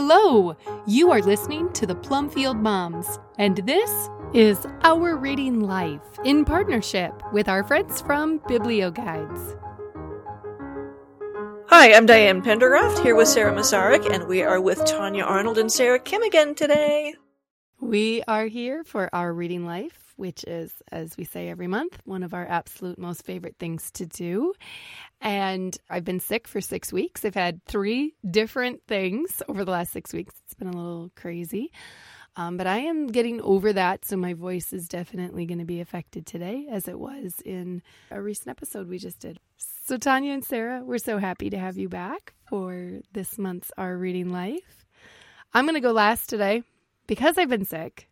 Hello! You are listening to the Plumfield Moms, and this is Our Reading Life in partnership with our friends from BiblioGuides. Hi, I'm Diane Pendergraft here with Sara Masarik, and we are with Tanya Arnold and Sarah Kim again today. We are here for Our Reading Life, which is, as we say every month, one of our absolute most favorite things to do. And I've been sick for six weeks. I've had three different things over the last six weeks. It's been a little crazy. Um, but I am getting over that, so my voice is definitely going to be affected today, as it was in a recent episode we just did. So, Tanya and Sarah, we're so happy to have you back for this month's Our Reading Life. I'm going to go last today because I've been sick.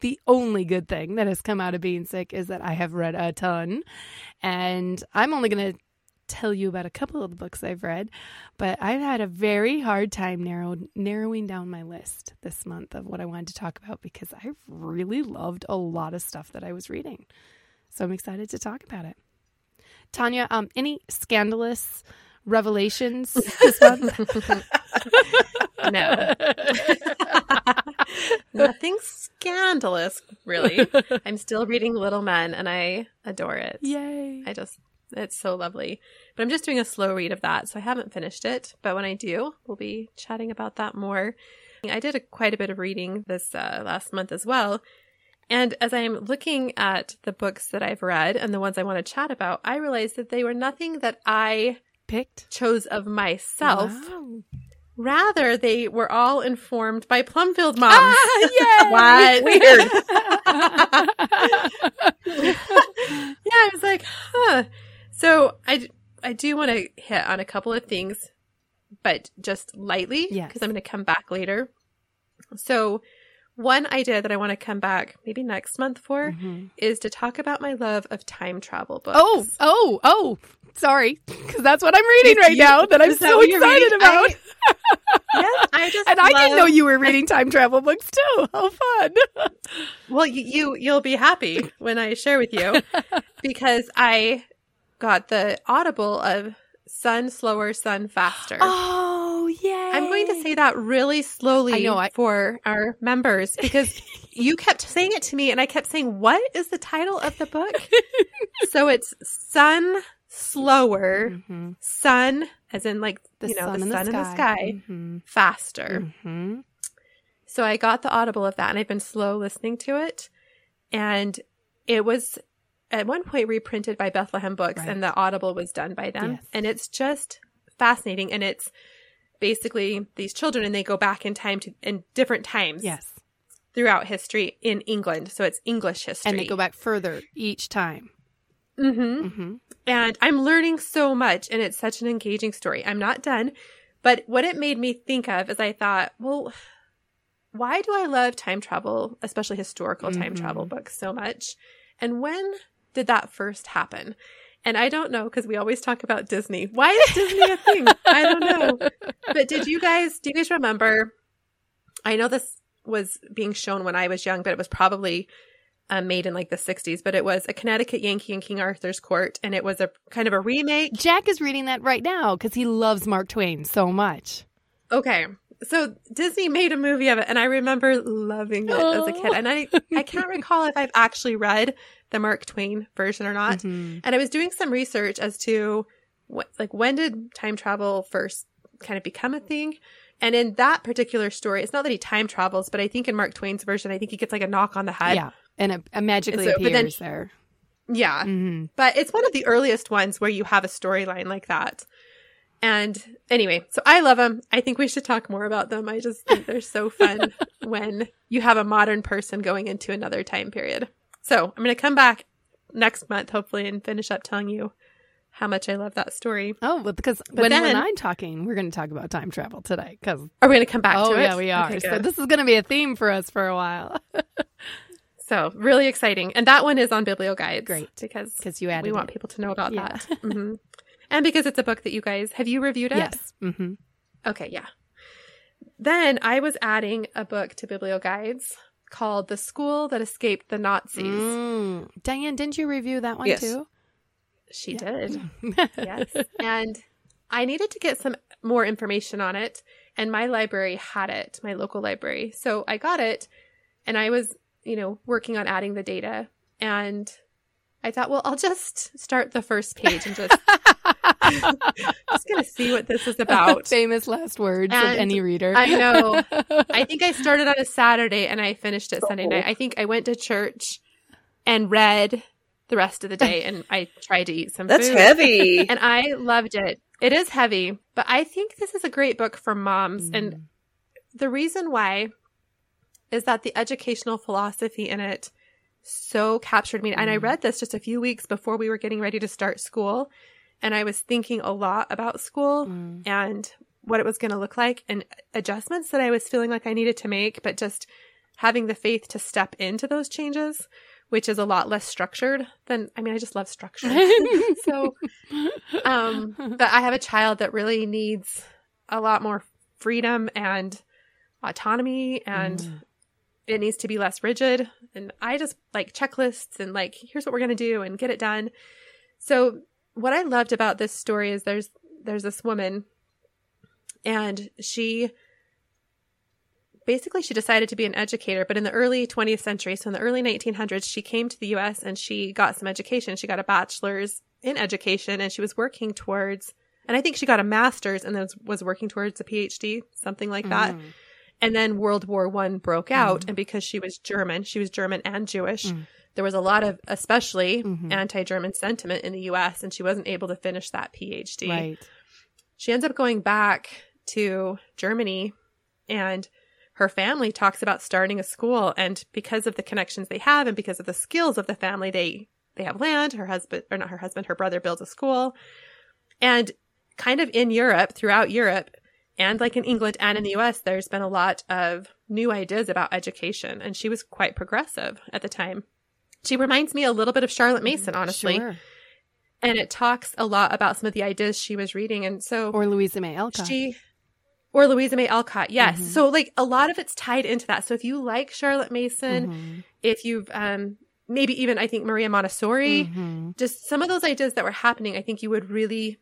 The only good thing that has come out of being sick is that I have read a ton, and I'm only going to tell you about a couple of the books I've read, but I've had a very hard time narrow, narrowing down my list this month of what I wanted to talk about because I really loved a lot of stuff that I was reading. So I'm excited to talk about it. Tanya, um, any scandalous revelations this month? no. Nothing scandalous, really. I'm still reading Little Men and I adore it. Yay. I just it's so lovely. But I'm just doing a slow read of that, so I haven't finished it. But when I do, we'll be chatting about that more. I did a, quite a bit of reading this uh, last month as well. And as I'm looking at the books that I've read and the ones I want to chat about, I realized that they were nothing that I picked, chose of myself. Wow. Rather, they were all informed by Plumfield moms. Ah, yay! what? Weird. yeah, I was like, huh. So I, I do want to hit on a couple of things, but just lightly because Yes. I'm going to come back later. So one idea that I want to come back maybe next month for Mhm. is to talk about my love of time travel books. Oh, oh, oh. Sorry, because that's what I'm reading right you- now that I'm is that so excited about. yes, I just and I didn't know you were reading time travel books too. How fun! Well, you, you you'll be happy when I share with you because I got the audible of Sun Slower, Sun Faster. oh, yeah. I'm going to say that really slowly I know, I- for our members because you kept saying it to me and I kept saying, What is the title of the book? so it's Sun Slower, Mhm. Sun, as in like, The you know, sun the in sun the in the sky. Mhm. faster. Mhm. So I got the audible of that and I've been slow listening to it. And it was at one point reprinted by Bethlehem Books Right. and the audible was done by them. Yes. And it's just fascinating. And it's basically these children and they go back in time to in different times Yes, throughout history in England. So it's English history. and they go back further each time. hmm hmm And I'm learning so much, and it's such an engaging story. I'm not done, but what it made me think of is I thought, well, why do I love time travel, especially historical time Mhm. travel books, so much? And when did that first happen? And I don't know because we always talk about Disney. Why is Disney a thing? I don't know. But did you guys, do you guys remember? I know this was being shown when I was young, but it was probably uh, made in like the 60s, but it was a Connecticut Yankee in King Arthur's Court, and it was a kind of a remake. Jack is reading that right now because he loves Mark Twain so much. Okay. So Disney made a movie of it, and I remember loving it as a kid. And I, I can't recall if I've actually read the Mark Twain version or not. Mhm. And I was doing some research as to what, like, when did time travel first kind of become a thing? And in that particular story, it's not that he time travels, but I think in Mark Twain's version, I think he gets like a knock on the head. Yeah, and it, it magically So- but then- appears there. Yeah. hmm But it's one of the earliest ones where you have a storyline like that. And anyway, so I love them. I think we should talk more about them. I just think they're so fun when you have a modern person going into another time period. So I'm going to come back next month, hopefully, and finish up telling you how much I love that story. Oh, but because But when, when then- I'm talking, we're going to talk about time travel today. Because Are we going to come back oh to it? yeah, we are. Okay, so this is going to be a theme for us for a while So really exciting. And that one is on Biblio Guides. Great. Because because you added we want people to know about Yeah. that. hmm And because it's a book that you guys have you reviewed it? Yes. hmm Okay, yeah. Then I was adding a book to Biblio Guides called The School That Escaped the Nazis. Mm. Diane, didn't you review that one Yes. too? She Yeah. did. yes. And I needed to get some more information on it. and my library had it, my local library. So I got it and I was, you know, working on adding the data and I thought, well, I'll just start the first page and just just gonna see what this is about. Famous last words And of any reader. I know. I think I started on a Saturday and I finished it Sunday night. I think I went to church and read the rest of the day and I tried to eat some That's food. heavy. And I loved it. It is heavy, but I think this is a great book for moms. Mm. And the reason why is that the educational philosophy in it so captured me. And I Mm. read this just a few weeks before we were getting ready to start school. And I was thinking a lot about school Mm. and what it was going to look like and adjustments that I was feeling like I needed to make, but just having the faith to step into those changes, which is a lot less structured than, I mean, I just love structure. so, um, but I have a child that really needs a lot more freedom and autonomy and Mm. it needs to be less rigid. And I just like checklists and like, here's what we're going to do and get it done. So what I loved about this story is there's, there's this woman and she basically she decided to be an educator but in the early 20th century so in the early 1900s she came to the us and she got some education she got a bachelor's in education and she was working towards and i think she got a master's and then was- was working towards a phd something like that Mm. and then world war one broke out Mhm. and because she was german she was german and jewish Mm. There was a lot of especially Mhm. anti-german sentiment in the us and she wasn't able to finish that phd Right. she ends up going back to Germany and her family talks about starting a school and because of the connections they have and because of the skills of the family they they have land. Her husband or not her husband her brother builds a school. And kind of in Europe throughout Europe and like in England and in the US there's been a lot of new ideas about education. And she was quite progressive at the time she reminds me a little bit of Charlotte Mason honestly Sure. and it talks a lot about some of the ideas she was reading and so Or Louisa May Alcott. she or Louisa May Alcott, yes. Mhm. So like a lot of it's tied into that. So if you like Charlotte Mason, Mhm. if you've um maybe even I think Maria Montessori, Mhm. just some of those ideas that were happening, I think you would really,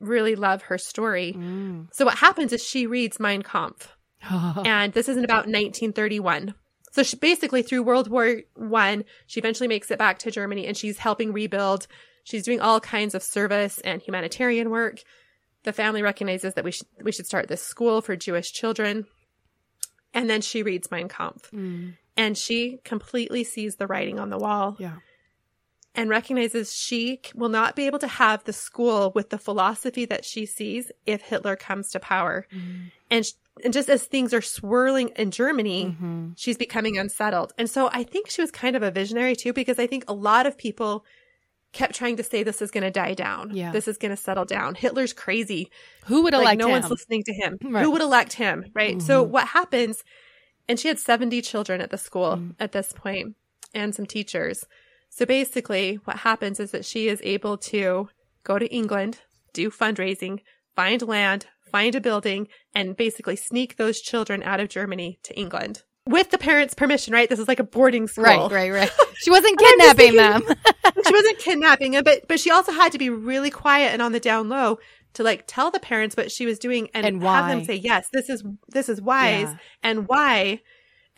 really love her story. Mm. So what happens is she reads Mein Kampf, and this isn't about 1931. So she basically through World War One, she eventually makes it back to Germany, and she's helping rebuild. She's doing all kinds of service and humanitarian work. The family recognizes that we should we should start this school for Jewish children, and then she reads Mein Kampf, Mm. and she completely sees the writing on the wall Yeah. and recognizes she will not be able to have the school with the philosophy that she sees if Hitler comes to power. Mm. And and just as things are swirling in Germany, Mhm. she's becoming unsettled. And so I think she was kind of a visionary too because I think a lot of people kept trying to say this is going to die down. Yeah. This is going to settle down. Hitler's crazy. Who would Like elect no him? one's listening to him. Right. Who would elect him, right? So Mhm. what happens and she had 70 children at the school Mm. at this point and some teachers. So basically, what happens is that she is able to go to England, do fundraising, find land, find a building, and basically sneak those children out of Germany to England with the parents' permission, right? This is like a boarding school. Right, right, right. She wasn't kidnapping them. she wasn't kidnapping them, but but she also had to be really quiet and on the down low to like tell the parents what she was doing and, And have them say yes, this is this is wise Yeah. and why.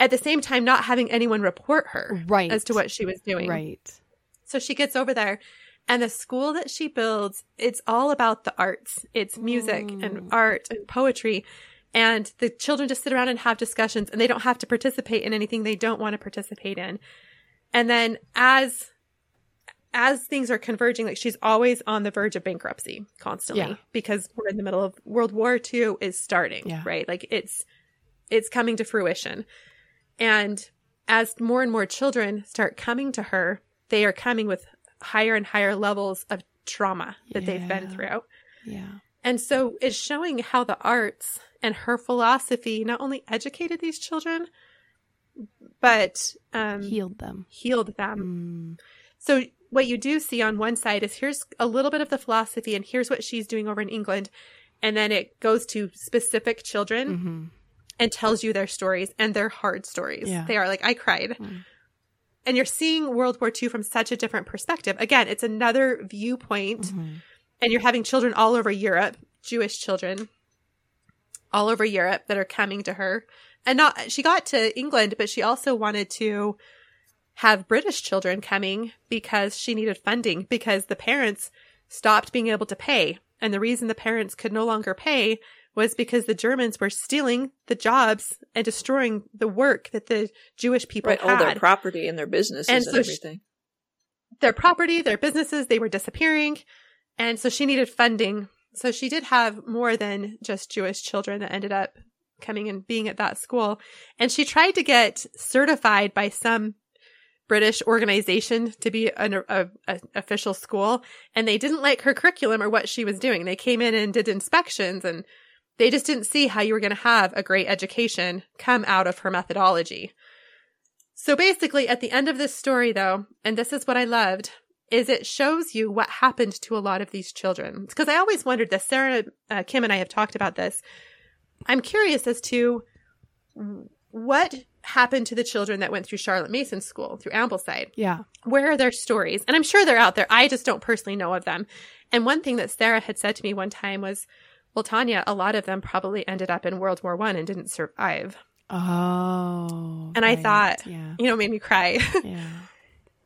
At the same time, not having anyone report her Right. as to what she was doing. Right. So she gets over there and the school that she builds, it's all about the arts. It's music Mm. and art and poetry. And the children just sit around and have discussions and they don't have to participate in anything they don't want to participate in. And then as as things are converging, like she's always on the verge of bankruptcy constantly Yeah. because we're in the middle of World War II is starting, Yeah. right? Like it's it's coming to fruition. And as more and more children start coming to her, they are coming with higher and higher levels of trauma that they've been through. Yeah. And so it's showing how the arts and her philosophy not only educated these children, but um, Healed them. healed them. Mm. So what you do see on one side is here's a little bit of the philosophy and here's what she's doing over in England. And then it goes to specific children Mhm. and tells you their stories and their hard stories. Yeah. They are like, I cried. Mm. And you're seeing World War II from such a different perspective. Again, it's another viewpoint Mhm. and you're having children all over Europe, Jewish children, all over Europe that are coming to her. And not, she got to England, but she also wanted to have British children coming because she needed funding because the parents stopped being able to pay. And the reason the parents could no longer pay was because the Germans were stealing the jobs and destroying the work that the Jewish people right, had. all their property and their businesses And and, so she- everything. their property, their businesses, they were disappearing. And so she needed funding. So she did have more than just Jewish children that ended up coming and being at that school. And she tried to get certified by some British organization to be an a, a official school. And they didn't like her curriculum or what she was doing. They came in and did inspections and they just didn't see how you were going to have a great education come out of her methodology. So basically, at the end of this story, though, and this is what I loved, is it shows you what happened to a lot of these children. Because I always wondered this. Sarah, uh, Kim, and I have talked about this. I'm curious as to what happened to the children that went through Charlotte Mason School, through Ambleside. Yeah. Where are their stories? And I'm sure they're out there. I just don't personally know of them. And one thing that Sarah had said to me one time was, well, Tanya, a lot of them probably ended up in World War One and didn't survive. Oh. And I right. thought- yeah. You know, made me cry. Yeah.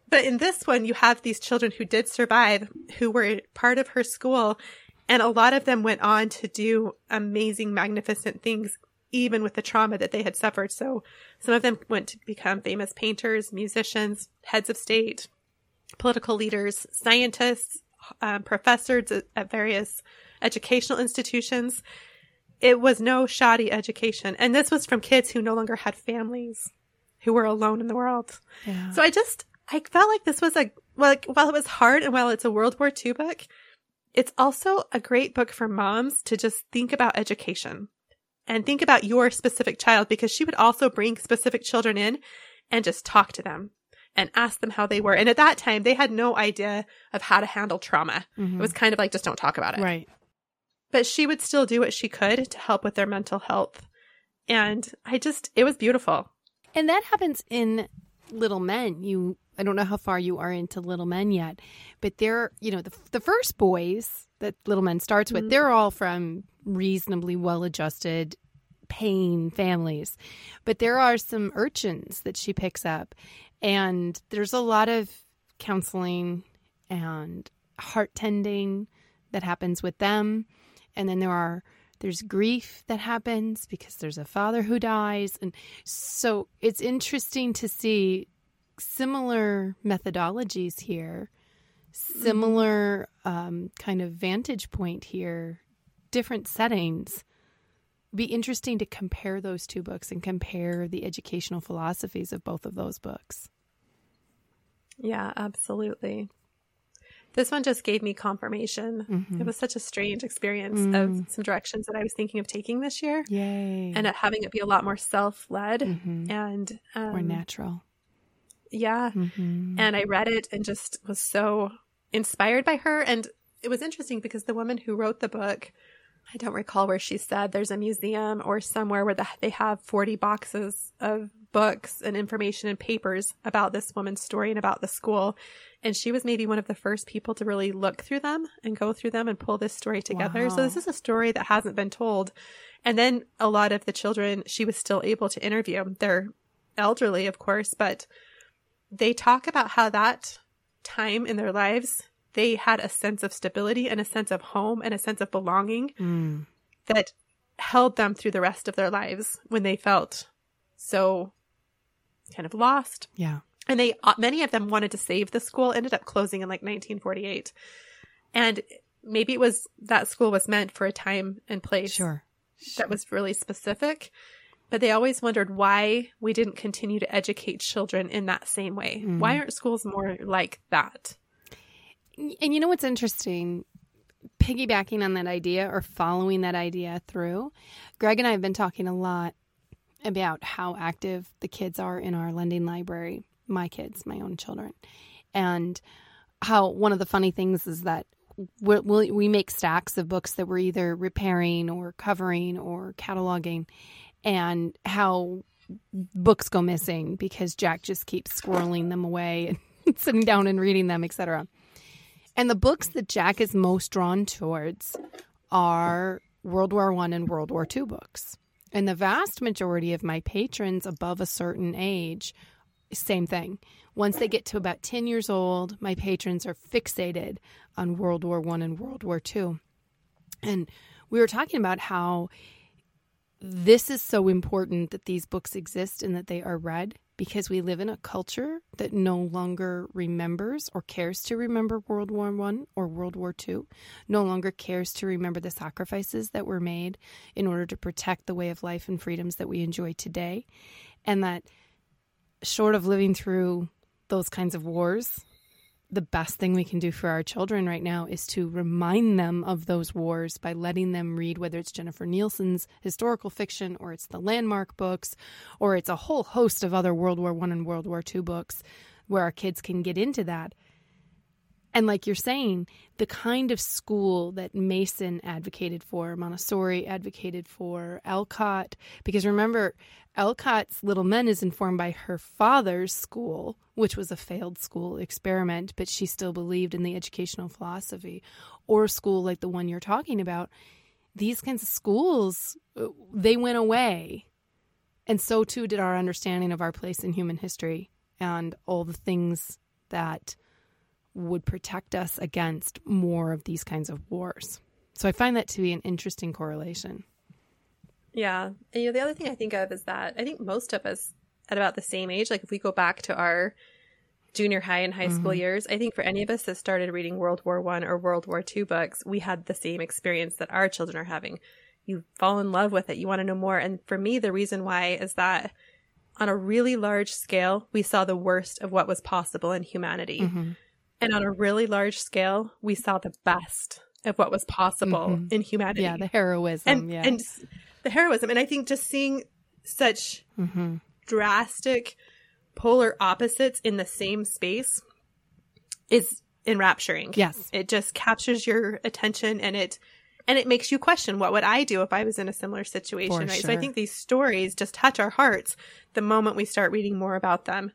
But in this one, you have these children who did survive, who were part of her school, and a lot of them went on to do amazing, magnificent things, even with the trauma that they had suffered. So some of them went to become famous painters, musicians, heads of state, political leaders, scientists, um, professors at, at various educational institutions. It was no shoddy education. And this was from kids who no longer had families, who were alone in the world. Yeah. So I just I felt like this was a like while it was hard and while it's a World War II book, it's also a great book for moms to just think about education and think about your specific child because she would also bring specific children in and just talk to them and ask them how they were. And at that time, they had no idea of how to handle trauma. Mhm. It was kind of like just don't talk about it. right. But she would still do what she could to help with their mental health. And I just it was beautiful. And that happens in Little Men. You, I don't know how far you are into Little Men yet, but they're, you know, the, the first boys that Little Men starts with, Mhm. they're all from reasonably well adjusted, paying families. But there are some urchins that she picks up, and there's a lot of counseling and heart tending that happens with them. And then there are there's grief that happens because there's a father who dies. And so it's interesting to see similar methodologies here similar um, kind of vantage point here different settings. Be interesting to compare those two books and compare the educational philosophies of both of those books. Yeah, absolutely. This one just gave me confirmation. Mhm. It was such a strange experience Mm. of some directions that I was thinking of taking this year yay and having it be a lot more self led Mhm. and um, more natural yeah. Mhm. And I read it and just was so inspired by her. And it was interesting because the woman who wrote the book, I don't recall where she said there's a museum or somewhere where the, they have 40 boxes of books and information and papers about this woman's story and about the school. And she was maybe one of the first people to really look through them and go through them and pull this story together. So this is a story that hasn't been told. And then a lot of the children she was still able to interview. They're elderly, of course, but they talk about how that time in their lives they had a sense of stability and a sense of home and a sense of belonging Mm. that held them through the rest of their lives when they felt so kind of lost. Yeah. And they uh, many of them wanted to save the school ended up closing in like 1948 and maybe it was that school was meant for a time and place sure. that was really specific but they always wondered why we didn't continue to educate children in that same way. Mhm. why aren't schools more like that And you know what's interesting? Piggybacking on that idea or following that idea through, Greg and I have been talking a lot about how active the kids are in our lending library, my kids, my own children. And how one of the funny things is that we make stacks of books that we're either repairing or covering or cataloging, and how books go missing because Jack just keeps squirreling them away and sitting down and reading them, etc. And the books that Jack is most drawn towards are World War One and World War Two books. And the vast majority of my patrons above a certain age, same thing. Once they get to about 10 years old, my patrons are fixated on World War One and World War Two. And we were talking about how this is so important that these books exist and that they are read because we live in a culture that no longer remembers or cares to remember World War One or World War Two, no longer cares to remember the sacrifices that were made in order to protect the way of life and freedoms that we enjoy today, and that short of living through those kinds of wars the best thing we can do for our children right now is to remind them of those wars by letting them read whether it's Jennifer Nielsen's historical fiction or it's the landmark books or it's a whole host of other World War 1 and World War 2 books where our kids can get into that. And like you're saying, the kind of school that Mason advocated for, Montessori advocated for, Alcott, because remember, Alcott's Little Men is informed by her father's school, which was a failed school experiment, but she still believed in the educational philosophy, or school like the one you're talking about. These kinds of schools, uh, they went away. And so too did our understanding of our place in human history and all the things that would protect us against more of these kinds of wars. So I find that to be an interesting correlation. Yeah. And you know, the other thing I think of is that I think most of us at about the same age, like if we go back to our junior high and high school mm-hmm. years, I think for any of us that started reading World War One or World War Two books, we had the same experience that our children are having. You fall in love with it, you want to know more. And for me, the reason why is that on a really large scale, we saw the worst of what was possible in humanity. Mm-hmm. And on a really large scale, we saw the best of what was possible mm-hmm. in humanity. Yeah, the heroism. And, yeah. and the heroism. And I think just seeing such mm-hmm. drastic polar opposites in the same space is enrapturing. Yes. It just captures your attention and it and it makes you question what would I do if I was in a similar situation, For right? Sure. So I think these stories just touch our hearts the moment we start reading more about them.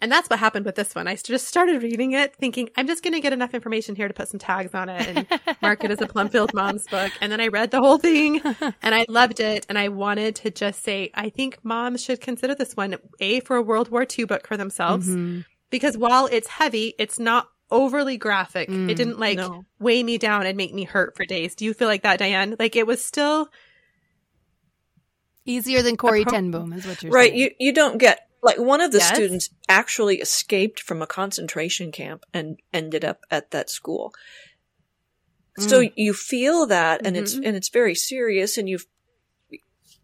And that's what happened with this one. I just started reading it thinking, I'm just going to get enough information here to put some tags on it and mark it as a Plumfield Mom's book. And then I read the whole thing and I loved it. And I wanted to just say, I think moms should consider this one A for a World War II book for themselves. Mm-hmm. Because while it's heavy, it's not overly graphic. Mm, it didn't like no. weigh me down and make me hurt for days. Do you feel like that, Diane? Like it was still easier than Corrie pro- ten Boom, is what you're right. saying. Right. You you don't get like one of the yes. students actually escaped from a concentration camp and ended up at that school. Mm. So you feel that and mm-hmm. it's and it's very serious and you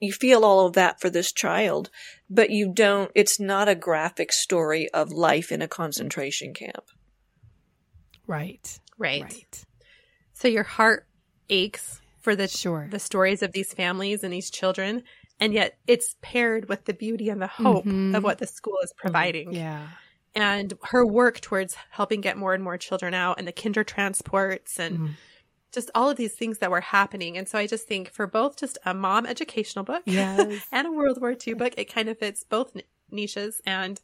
you feel all of that for this child, but you don't it's not a graphic story of life in a concentration camp. Right. Right. Right. So your heart aches for the sure. the stories of these families and these children and yet it's paired with the beauty and the hope mm-hmm. of what the school is providing. Yeah. And her work towards helping get more and more children out and the Kindertransports and mm. just all of these things that were happening. And so I just think for both just a mom educational book yes. and a World War II book, it kind of fits both niches and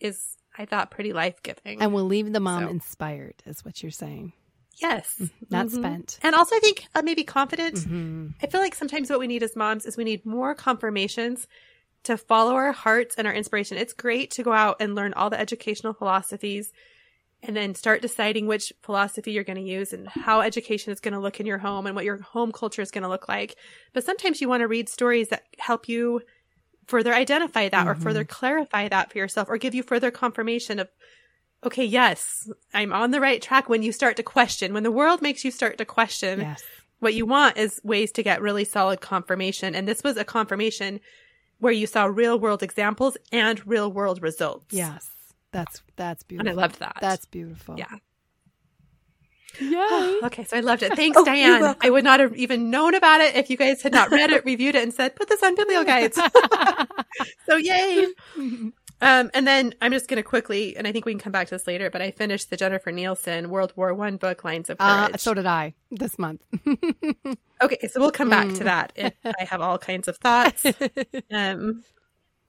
is, I thought, pretty life giving. And will leave the mom so. inspired, is what you're saying. Yes. Mm-hmm. Not mm-hmm. spent. And also, I think uh, maybe confident. Mm-hmm. I feel like sometimes what we need as moms is we need more confirmations to follow our hearts and our inspiration. It's great to go out and learn all the educational philosophies and then start deciding which philosophy you're going to use and how education is going to look in your home and what your home culture is going to look like. But sometimes you want to read stories that help you further identify that or further mm-hmm. clarify that for yourself or give you further confirmation of okay, yes, I'm on the right track when you start to question, when the world makes you start to question, yes. what you want is ways to get really solid confirmation. And this was a confirmation where you saw real world examples and real world results. Yes. That's that's beautiful. And I loved that. That's beautiful. Yeah. Yay. okay, so I loved it. Thanks, oh, Diane. I would not have even known about it if you guys had not read it, reviewed it, and said, put this on Biblioguides. so yay. Um, and then I'm just going to quickly, and I think we can come back to this later, but I finished the Jennifer Nielsen World War One book, Lines of uh, Courage. Uh, so did I this month. okay, so we'll come back mm. to that. I have all kinds of thoughts. Um,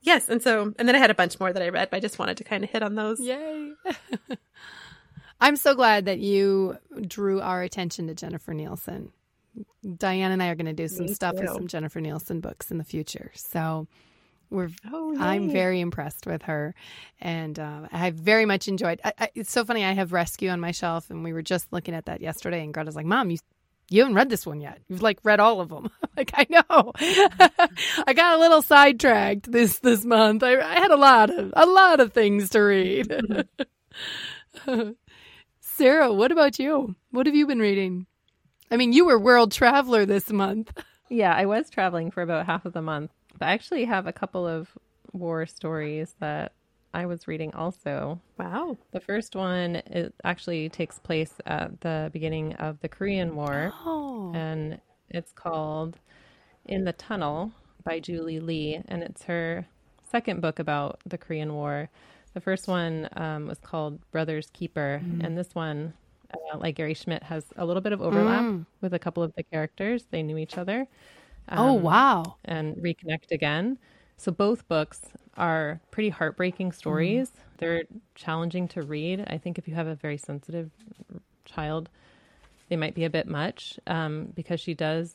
yes, and so, and then I had a bunch more that I read, but I just wanted to kind of hit on those. Yay. I'm so glad that you drew our attention to Jennifer Nielsen Diane and I are going to do some Me stuff too. with some Jennifer Nielsen books in the future. So we're oh, I'm very impressed with her, and uh, I very much enjoyed. I, I, it's so funny. I have Rescue on my shelf, and we were just looking at that yesterday. And Greta's like, "Mom, you you haven't read this one yet. You've like read all of them." like, I know. I got a little sidetracked this this month. I, I had a lot of a lot of things to read. Sarah, what about you? What have you been reading? I mean, you were world traveler this month. Yeah, I was traveling for about half of the month. But I actually have a couple of war stories that I was reading also. Wow. The first one it actually takes place at the beginning of the Korean War. Oh. And it's called In the Tunnel by Julie Lee. And it's her second book about the Korean War. The first one um, was called Brother's Keeper. Mm. And this one, uh, like Gary Schmidt, has a little bit of overlap mm. with a couple of the characters. They knew each other. Oh, um, oh, wow. And reconnect again. So both books are pretty heartbreaking stories. Mm. They're challenging to read. I think if you have a very sensitive child, they might be a bit much um, because she does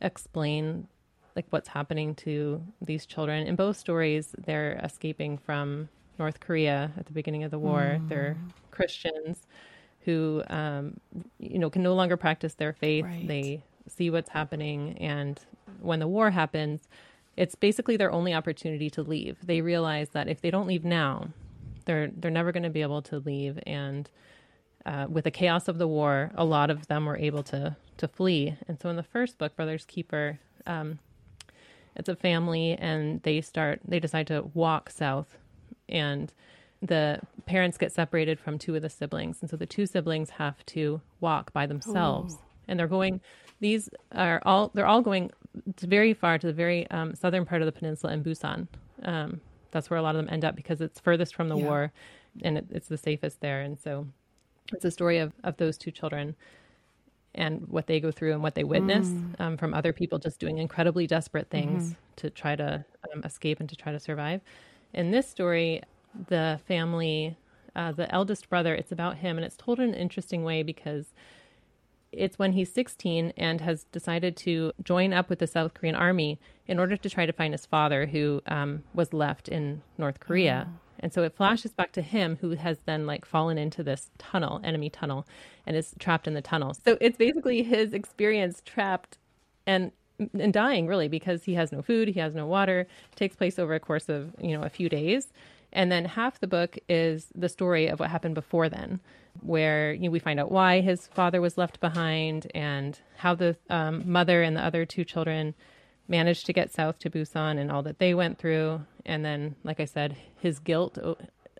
explain like what's happening to these children. In both stories, they're escaping from North Korea at the beginning of the war. Mm. They're Christians who, um, you know, can no longer practice their faith. Right. They see what's happening. And when the war happens, it's basically their only opportunity to leave. They realize that if they don't leave now, they're they're never going to be able to leave. And uh, with the chaos of the war, a lot of them were able to to flee. And so in the first book, Brothers Keeper, um, it's a family, and they start they decide to walk south, and the parents get separated from two of the siblings, and so the two siblings have to walk by themselves, oh. and they're going these are all they're all going very far to the very um, southern part of the peninsula in Busan. Um, that's where a lot of them end up because it's furthest from the yeah. war, and it, it's the safest there. And so, it's a story of of those two children and what they go through and what they witness mm. um, from other people just doing incredibly desperate things mm-hmm. to try to um, escape and to try to survive. In this story, the family, uh, the eldest brother, it's about him, and it's told in an interesting way because it's when he's 16 and has decided to join up with the South Korean army in order to try to find his father, who um, was left in North Korea. Oh. And so it flashes back to him, who has then like fallen into this tunnel, enemy tunnel, and is trapped in the tunnel. So it's basically his experience trapped and and dying really because he has no food, he has no water. It takes place over a course of you know a few days, and then half the book is the story of what happened before then, where you know, we find out why his father was left behind and how the um, mother and the other two children managed to get south to Busan and all that they went through. And then, like I said, his guilt,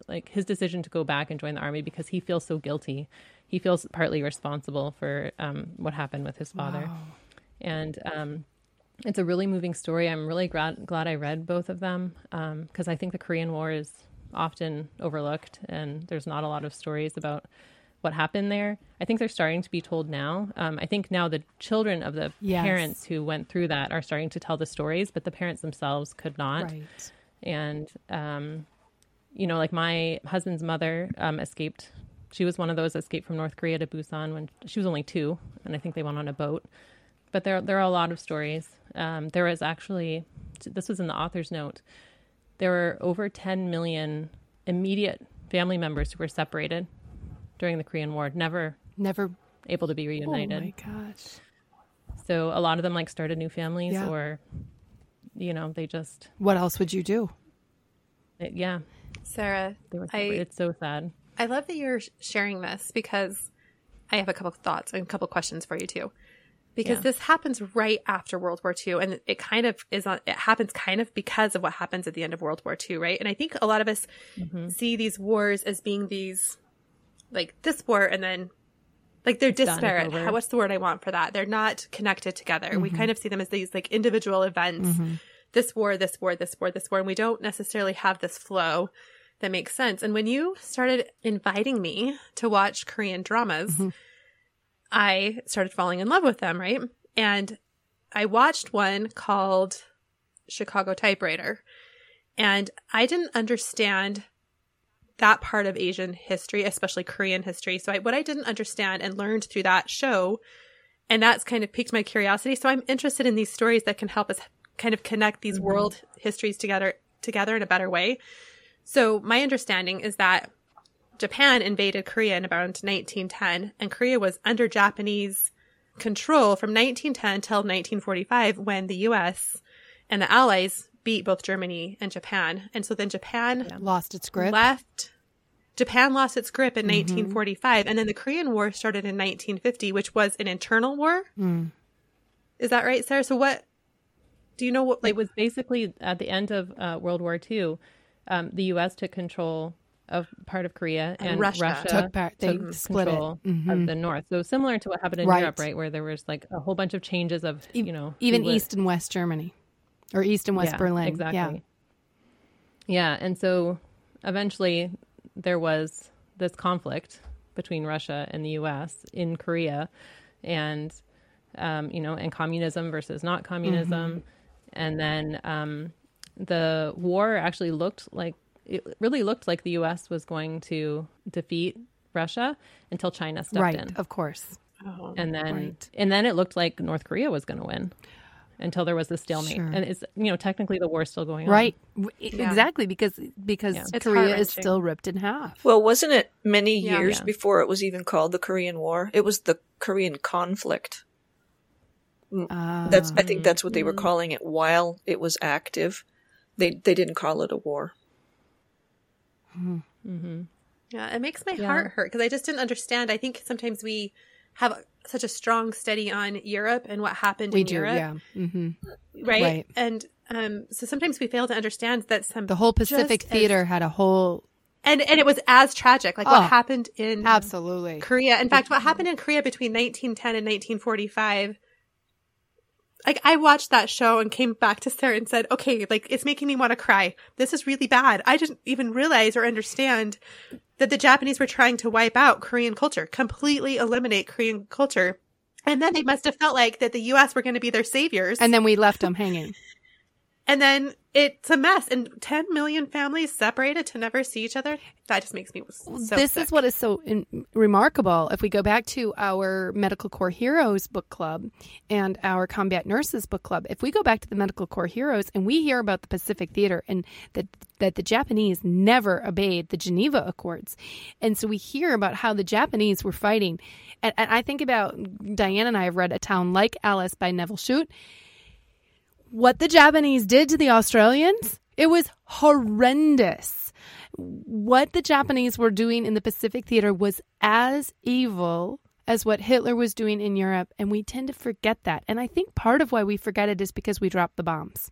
like his decision to go back and join the army because he feels so guilty. He feels partly responsible for um, what happened with his father. Wow. And um, it's a really moving story. I'm really glad glad I read both of them because um, I think the Korean War is often overlooked, and there's not a lot of stories about what happened there. I think they're starting to be told now. Um, I think now the children of the yes. parents who went through that are starting to tell the stories, but the parents themselves could not. Right. And um, you know, like my husband's mother um, escaped. She was one of those that escaped from North Korea to Busan when she was only two, and I think they went on a boat. But there, there are a lot of stories um, there was actually, this was in the author's note, there were over 10 million immediate family members who were separated during the Korean War, never, never able to be reunited. Oh my gosh! So a lot of them like started new families, yeah. or you know, they just. What else would you do? It, yeah, Sarah, I, it's so sad. I love that you're sharing this because I have a couple of thoughts and a couple of questions for you too because yeah. this happens right after World War II. And it kind of is on, it happens kind of because of what happens at the end of World War II, right? And I think a lot of us mm-hmm. see these wars as being these, like this war and then like they're disparate. How, what's the word I want for that? They're not connected together. Mm-hmm. We kind of see them as these like individual events. Mm-hmm. This war, this war, this war, this war. And we don't necessarily have this flow that makes sense. And when you started inviting me to watch Korean dramas, mm-hmm. I started falling in love with them, right? And I watched one called Chicago Typewriter. And I didn't understand that part of Asian history, especially Korean history. So I, what I didn't understand and learned through that show And that's kind of piqued my curiosity. So I'm interested in these stories that can help us kind of connect these mm-hmm. world histories together together in a better way. So my understanding is that Japan invaded Korea in about 1910 and Korea was under Japanese control from 1910 till 1945 when the US and the Allies beat both Germany and Japan. And so then Japan yeah. lost its grip. Left Japan lost its grip in mm-hmm. 1945 and then the Korean War started in 1950 which was an internal war. Mm. Is that right, Sarah? So what do you know what like, it was basically at the end of uh, World War II um, the US took control of part of Korea and, and Russia, Russia, took part. They took split control mm-hmm. of the north. So similar to what happened in right. Europe, right, where there was like a whole bunch of changes of you know even East and West Germany, or East and West yeah, Berlin, exactly. Yeah. yeah, and so eventually there was this conflict between Russia and the U.S. in Korea, and um, you know, and communism versus not communism, mm-hmm. and then um, the war actually looked like it really looked like the U.S. was going to defeat Russia until China stepped right, in. Of course. Oh, and then right. and then it looked like North Korea was going to win until there was a stalemate. Sure. And it's you know technically the war's still going on. Right. Yeah. Exactly because because yeah. Korea is still ripped in half. Well, wasn't it many years yeah. before it was even called the Korean War? It was the Korean conflict. Uh, that's I think that's what they were mm. calling it while it was active. They they didn't call it a war. Mm-hmm. Yeah, it makes my yeah. heart hurt because I just didn't understand. I think sometimes we have such a strong study on Europe and what happened we in do, Europe. Yeah. Mm-hmm. Right? right? And um, so sometimes we fail to understand that some the whole Pacific theater as, had a whole and and it was as tragic like oh, what happened in absolutely Korea. In fact, what happened in Korea between 1910 and 1945 like I watched that show and came back to Sarah and said, okay, like it's making me want to cry. This is really bad. I didn't even realize or understand that the Japanese were trying to wipe out Korean culture, completely eliminate Korean culture. And then they must have felt like that the US were going to be their saviors. And then we left them hanging. And then it's a mess. And 10 million families separated to never see each other that just makes me so this sick. is what is so in- remarkable. If we go back to our medical corps heroes book club and our combat nurses book club if we go back to the medical corps heroes and we hear about the pacific theater and that that the japanese never obeyed the geneva accords and so we hear about how the japanese were fighting. And, and i think about diane and i have read a town like alice by neville shute what the Japanese did to the Australians, it was horrendous. What the Japanese were doing in the Pacific Theater was as evil as what Hitler was doing in Europe, and we tend to forget that. And I think part of why we forget it is because we dropped the bombs.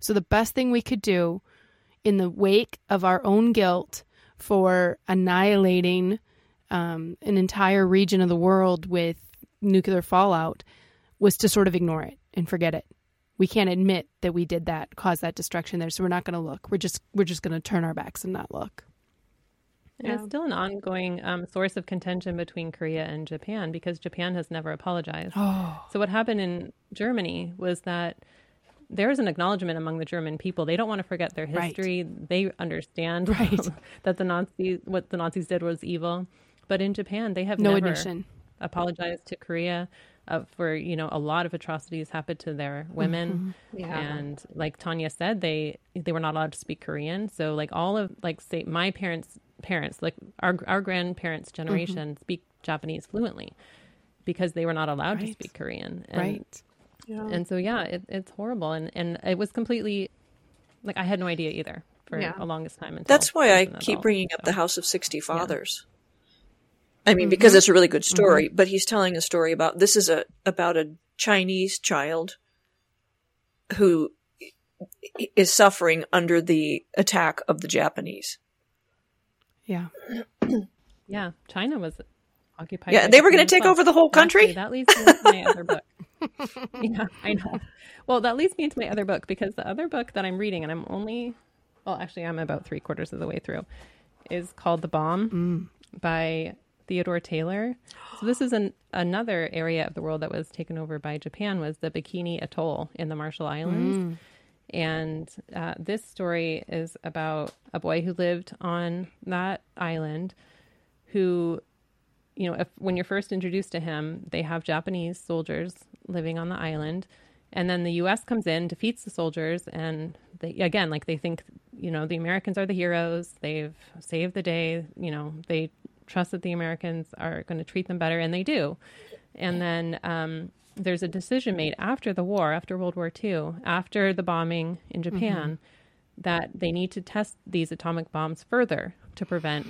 So the best thing we could do in the wake of our own guilt for annihilating um, an entire region of the world with nuclear fallout was to sort of ignore it and forget it we can't admit that we did that, cause that destruction there. So we're not going to look. We're just we're just going to turn our backs and not look. And yeah. it's still an ongoing um, source of contention between Korea and Japan because Japan has never apologized. Oh. So what happened in Germany was that there is an acknowledgement among the German people. They don't want to forget their history. Right. They understand right. that the Nazis, what the Nazis did was evil. But in Japan, they have no never admission. apologized to Korea uh, for you know a lot of atrocities happened to their women mm-hmm. yeah. and like tanya said they they were not allowed to speak korean so like all of like say my parents parents like our our grandparents generation mm-hmm. speak japanese fluently because they were not allowed right. to speak korean and, right yeah. and so yeah it, it's horrible and and it was completely like i had no idea either for yeah. a longest time that's why i keep bringing up the house of 60 fathers I mean, mm-hmm. because it's a really good story, mm-hmm. but he's telling a story about this is a about a Chinese child who is suffering under the attack of the Japanese. Yeah. yeah, China was occupied. Yeah, they were going to take over the whole country. Actually, that leads me to my other book. yeah, I know. Well, that leads me into my other book because the other book that I'm reading, and I'm only, well, actually, I'm about three quarters of the way through, is called The Bomb mm. by Theodore Taylor. So this is an, another area of the world that was taken over by Japan was the Bikini Atoll in the Marshall Islands. Mm. And uh, this story is about a boy who lived on that island who you know, if when you're first introduced to him, they have Japanese soldiers living on the island, and then the U.S. comes in, defeats the soldiers, and they again, like they think, you know, the Americans are the heroes. They've saved the day. You know, they trust that the Americans are going to treat them better, and they do. And then um, there's a decision made after the war, after World War II, after the bombing in Japan, mm-hmm. that they need to test these atomic bombs further to prevent.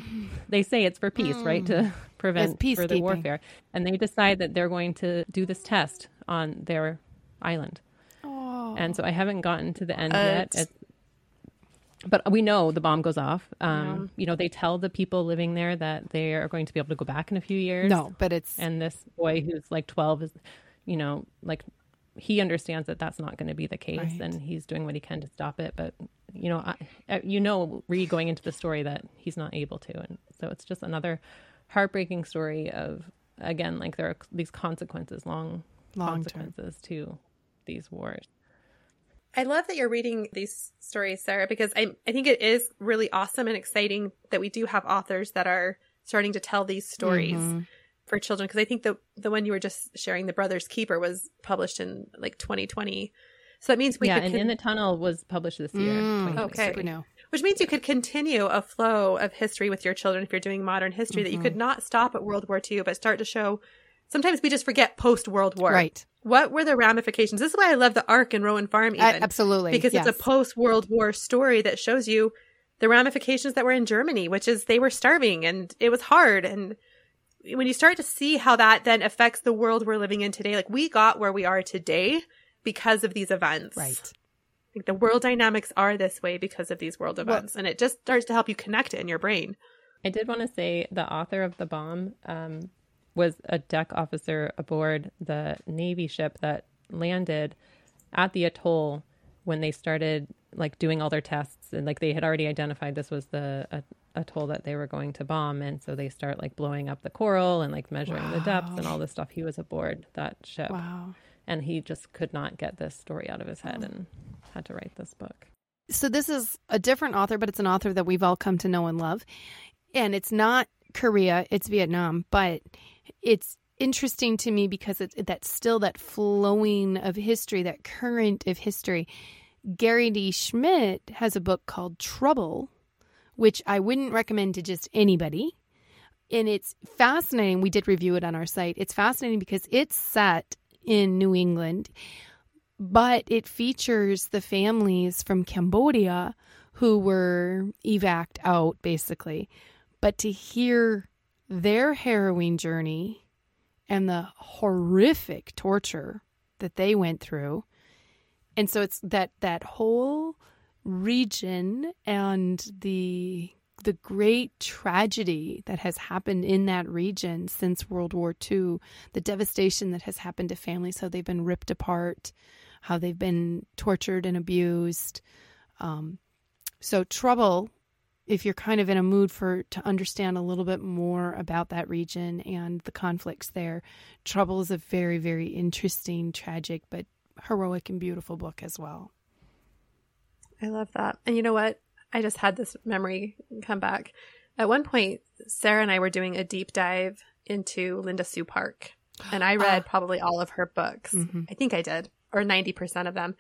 They say it's for peace, mm. right? To mm. prevent further warfare, and they decide that they're going to do this test on their island. Oh. And so I haven't gotten to the end uh, yet. It's... But we know the bomb goes off. Um, yeah. You know, they tell the people living there that they are going to be able to go back in a few years. No, but it's and this boy who's like twelve is, you know, like he understands that that's not going to be the case, right. and he's doing what he can to stop it. But you know, I, you know, re going into the story that he's not able to, and so it's just another heartbreaking story of again, like there are these consequences, long, long consequences term. to these wars. I love that you're reading these stories, Sarah, because I I think it is really awesome and exciting that we do have authors that are starting to tell these stories. Mm-hmm for children because I think the the one you were just sharing, the Brothers Keeper, was published in like 2020. So that means we yeah, could and con- in the tunnel was published this year. Mm, okay, know. Which means you could continue a flow of history with your children if you're doing modern history. Mm-hmm. That you could mm-hmm. not stop at World War II, but start to show. Sometimes we just forget post World War. Right. What were the ramifications? This is why I love the arc in Rowan Farm. Even, I, absolutely, because yes. it's a post World War story that shows you the ramifications that were in Germany, which is they were starving and it was hard and when you start to see how that then affects the world we're living in today, like we got where we are today because of these events. Right. Like the world dynamics are this way because of these world events. Well, and it just starts to help you connect it in your brain. I did want to say the author of the bomb um, was a deck officer aboard the Navy ship that landed at the atoll when they started like doing all their tests. And like they had already identified this was the atoll that they were going to bomb. And so they start like blowing up the coral and like measuring wow. the depths and all this stuff. He was aboard that ship. Wow. And he just could not get this story out of his head oh. and had to write this book. So this is a different author but it's an author that we've all come to know and love. And it's not korea it's vietnam but it's interesting to me because it's that's still that flowing of history that current of history gary d schmidt has a book called trouble which I wouldn't recommend to just anybody. And it's fascinating. We did review it on our site. It's fascinating because it's set in New England, but it features the families from Cambodia who were evac'd out, basically. But to hear their harrowing journey and the horrific torture that they went through. And so it's that that whole region and the the great tragedy that has happened in that region since World War II, the devastation that has happened to families, how they've been ripped apart, how they've been tortured and abused. Um, so, trouble, if you're kind of in a mood for to understand a little bit more about that region and the conflicts there, trouble is a very, very interesting, tragic, but heroic and beautiful book as well. I love that. And you know what? I just had this memory come back. At one point, Sarah and I were doing a deep dive into Linda Sue Park, and I read uh, probably all of her books. Mm-hmm. I think I did, or 90% of them.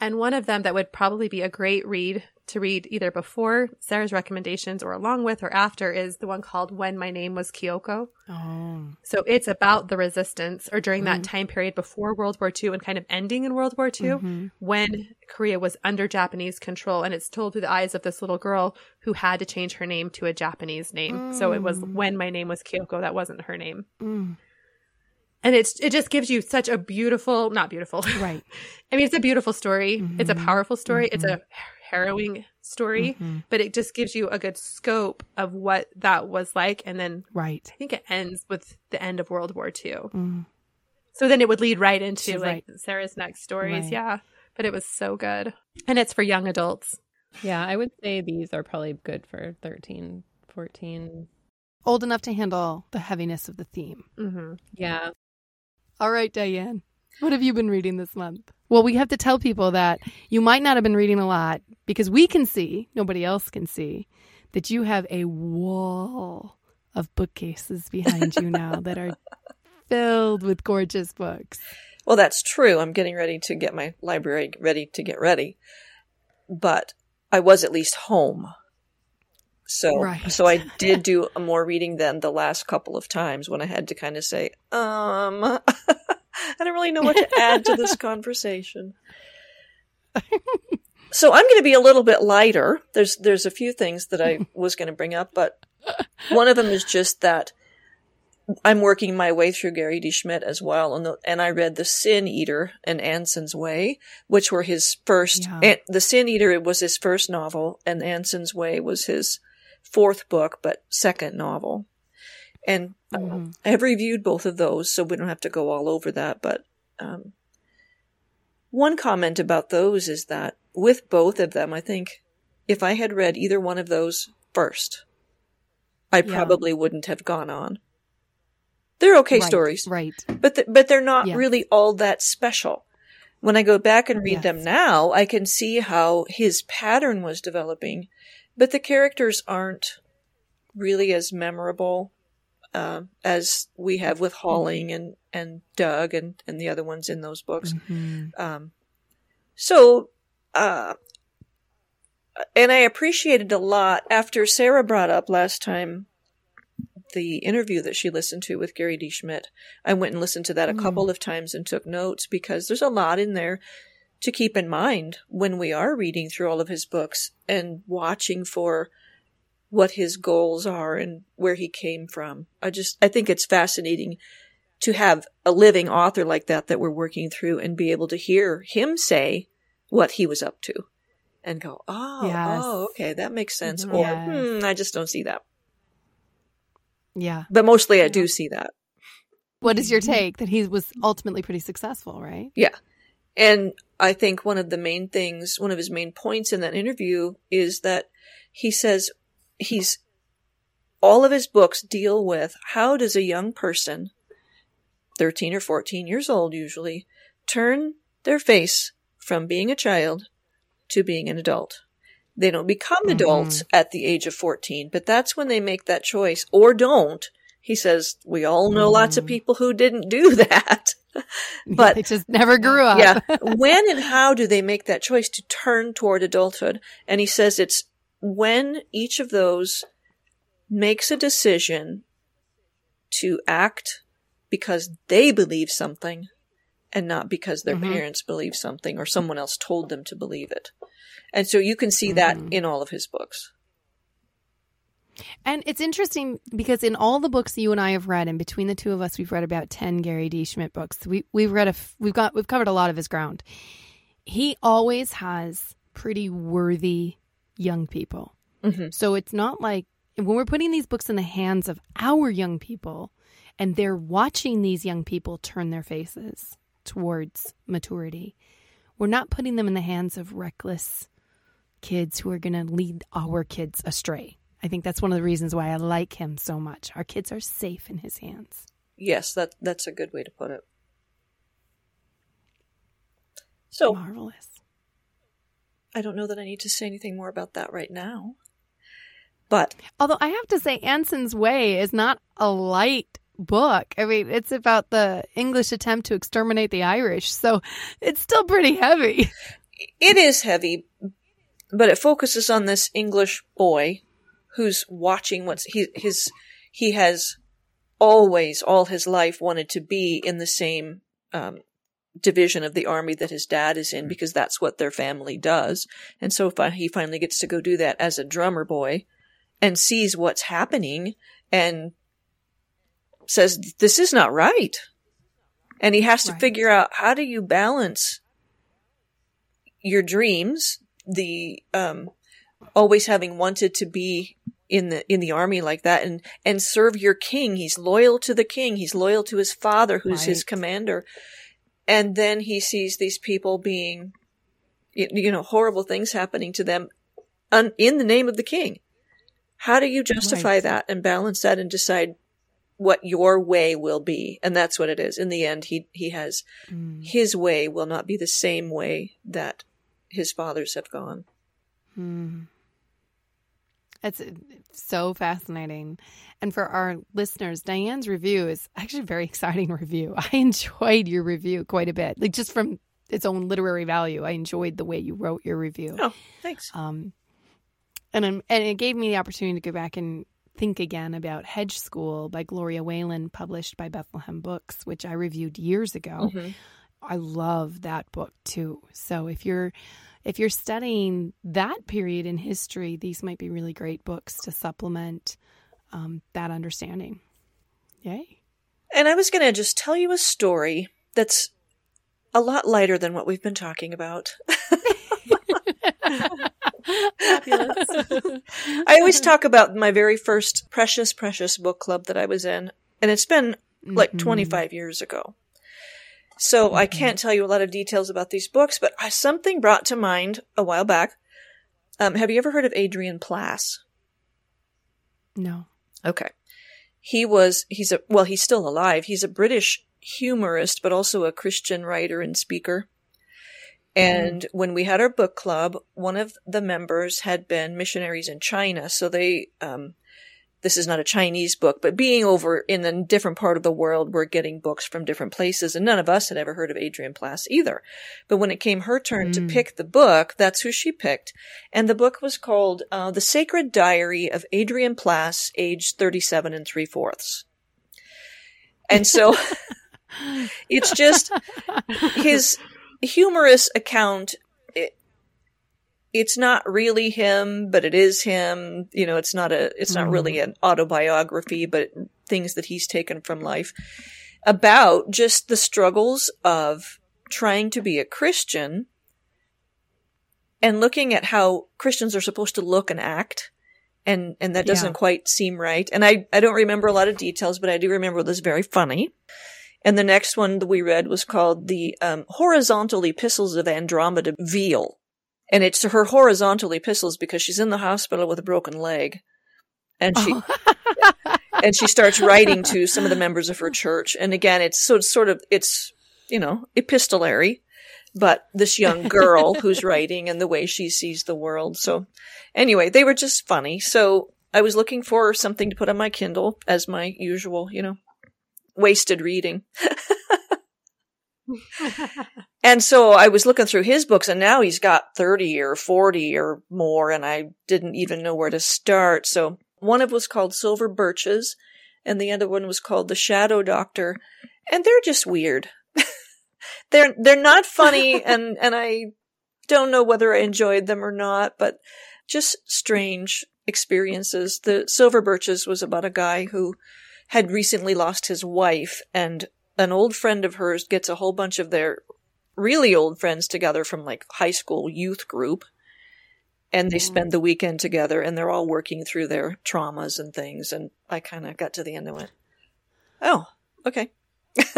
And one of them that would probably be a great read to read either before Sarah's recommendations or along with or after is the one called When My Name Was Keoko. Oh. So it's about the resistance or during mm that time period before World War II and kind of ending in World War II mm-hmm. when Korea was under Japanese control. And it's told through the eyes of this little girl who had to change her name to a Japanese name. Mm. So it was mm. When My Name Was Keoko. That wasn't her name. Mm and it's it just gives you such a beautiful not beautiful right i mean it's a beautiful story mm-hmm. it's a powerful story mm-hmm. it's a mm-hmm. Harrowing story mm-hmm. but it just gives you a good scope of what that was like and then right i think it ends with the end of world war ii mm. so then it would lead right into like right. sarah's next stories right. yeah but it was so good and it's for young adults yeah i would say these are probably good for 13 14 old enough to handle the heaviness of the theme. Mm-hmm. Yeah. All right, Diane. What have you been reading this month? Well, we have to tell people that you might not have been reading a lot because we can see, nobody else can see, that you have a wall of bookcases behind you now that are filled with gorgeous books. Well, that's true. I'm getting ready to get my library ready to get ready. But I was at least home. So, right. so I did do more reading than the last couple of times when I had to kind of say, um, I don't really know what to add to this conversation. so I'm going to be a little bit lighter. There's, there's a few things that I was going to bring up, but one of them is just that I'm working my way through Gary D. Schmidt as well, and the, and I read The Sin Eater and Anson's Way, which were his first. Yeah. the Sin Eater was his first novel, and Anson's Way was his fourth book, but second novel. And mm-hmm. I have reviewed both of those, so we don't have to go all over that. But um, one comment about those is that with both of them, I think if I had read either one of those first, I yeah. probably wouldn't have gone on they're okay right, stories, right? But th- but they're not yeah. really all that special. When I go back and read yes. them now, I can see how his pattern was developing, but the characters aren't really as memorable uh, as we have with Holling and and Doug and and the other ones in those books. Mm-hmm. Um, so. Uh, and I appreciated a lot after Sarah brought up last time the interview that she listened to with Gary D. Schmidt. I went and listened to that a mm. couple of times and took notes because there's a lot in there to keep in mind when we are reading through all of his books and watching for what his goals are and where he came from. I just, I think it's fascinating to have a living author like that that we're working through and be able to hear him say what he was up to and go, oh, yes. oh, okay, that makes sense. Mm-hmm. Or, yes. hmm, I just don't see that. Yeah. But mostly I do see that. What is your take that he was ultimately pretty successful, right? Yeah. And I think one of the main things, one of his main points in that interview is that he says he's all of his books deal with how does a young person, 13 or 14 years old usually, turn their face from being a child to being an adult. They don't become mm-hmm. adults at the age of 14, but that's when they make that choice or don't. He says, we all know mm. lots of mm. people who didn't do that. but they just never grew up. yeah. When and how do they make that choice to turn toward adulthood? And he says it's when each of those makes a decision to act because they believe something and not because their mm-hmm. parents believe something or someone else told them to believe it. And so you can see that mm-hmm. in all of his books. And it's interesting because in all the books you and I have read, and between the two of us, we've read about ten Gary D. Schmidt books. We we've read a we've got we've covered a lot of his ground. He always has pretty worthy young people. Mm-hmm. So it's not like when we're putting these books in the hands of our young people, and they're watching these young people turn their faces towards maturity. We're not putting them in the hands of reckless kids who are going to lead our kids astray. I think that's one of the reasons why I like him so much. Our kids are safe in his hands. Yes, that that's a good way to put it. So marvelous. I don't know that I need to say anything more about that right now. But although I have to say Anson's Way is not a light book. I mean, it's about the English attempt to exterminate the Irish, so it's still pretty heavy. It is heavy, but it focuses on this English boy who's watching what's he his he has always all his life wanted to be in the same um, division of the army that his dad is in because that's what their family does. And so he finally gets to go do that as a drummer boy and sees what's happening and says this is not right. And he has to right. figure out how do you balance your dreams the um, always having wanted to be in the in the army like that and and serve your king. He's loyal to the king. He's loyal to his father, who's right. his commander. And then he sees these people being, you know, horrible things happening to them in the name of the king. How do you justify right. that and balance that and decide what your way will be? And that's what it is. In the end, he he has mm. his way will not be the same way that his fathers have gone. Hmm. It's so fascinating. And for our listeners, Diane's review is actually a very exciting review. I enjoyed your review quite a bit, like just from its own literary value. I enjoyed the way you wrote your review. Oh, thanks. Um, and and it gave me the opportunity to go back and think again about Hedge School by Gloria Whelan, published by Bethlehem Books, which I reviewed years ago. Mm-hmm. I love that book too. So if you're if you're studying that period in history, these might be really great books to supplement um, that understanding. Yay. And I was going to just tell you a story that's a lot lighter than what we've been talking about. I always talk about my very first precious, precious book club that I was in, and it's been like mm-hmm. 25 years ago. So mm-hmm. I can't tell you a lot of details about these books, but something brought to mind a while back. Um, have you ever heard of Adrian Plass? No. Okay. He was, he's a, well, he's still alive. He's a British humorist, but also a Christian writer and speaker. And mm. when we had our book club, one of the members had been missionaries in China. So they, um, this is not a Chinese book, but being over in a different part of the world, we're getting books from different places, and none of us had ever heard of Adrian Plass either. But when it came her turn mm. to pick the book, that's who she picked. And the book was called uh, The Sacred Diary of Adrian Plass, age 37 and three fourths. And so it's just his humorous account it's not really him, but it is him. You know, it's not a, it's not really mm-hmm. an autobiography, but things that he's taken from life about just the struggles of trying to be a Christian and looking at how Christians are supposed to look and act. And, and that doesn't yeah. quite seem right. And I, I don't remember a lot of details, but I do remember it was very funny. And the next one that we read was called the um, Horizontal Epistles of Andromeda Veal and it's her horizontal epistles because she's in the hospital with a broken leg. And she oh. and she starts writing to some of the members of her church. And again it's so it's sort of it's you know epistolary. But this young girl who's writing and the way she sees the world. So anyway they were just funny. So i was looking for something to put on my kindle as my usual you know wasted reading and so I was looking through his books and now he's got 30 or 40 or more and I didn't even know where to start. So one of was called Silver Birches and the other one was called The Shadow Doctor and they're just weird. they're they're not funny and and I don't know whether I enjoyed them or not, but just strange experiences. The Silver Birches was about a guy who had recently lost his wife and an old friend of hers gets a whole bunch of their really old friends together from like high school youth group and they mm. spend the weekend together and they're all working through their traumas and things and i kind of got to the end and went oh okay.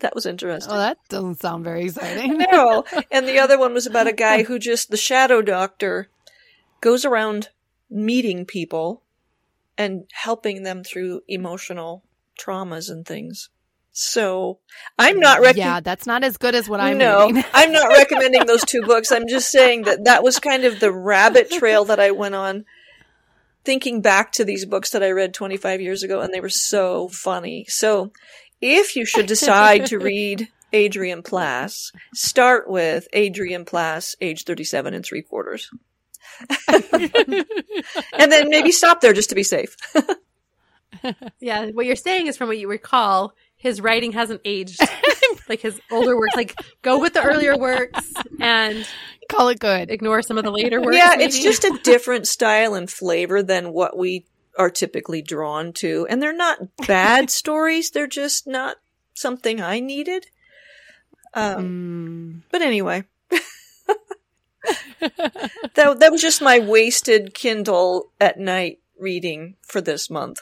That was interesting. Oh that doesn't sound very exciting. No and the other one was about a guy who just the shadow doctor goes around meeting people and helping them through emotional traumas and things so I'm not rec- Yeah, that's not as good as what I'm No, reading. I'm not recommending those two books. I'm just saying that that was kind of the rabbit trail that I went on thinking back to these books that I read 25 years ago and they were so funny. So if you should decide to read Adrian Plass, start with Adrian Plass, age 37 and three quarters. and then maybe stop there just to be safe. yeah, what you're saying is from what you recall, his writing hasn't aged like his older works. Like go with the earlier works and call it good. Ignore some of the later works. Yeah, maybe. it's just a different style and flavor than what we are typically drawn to. And they're not bad stories. They're just not something I needed. Um, mm. But anyway, that that was just my wasted Kindle at night reading for this month.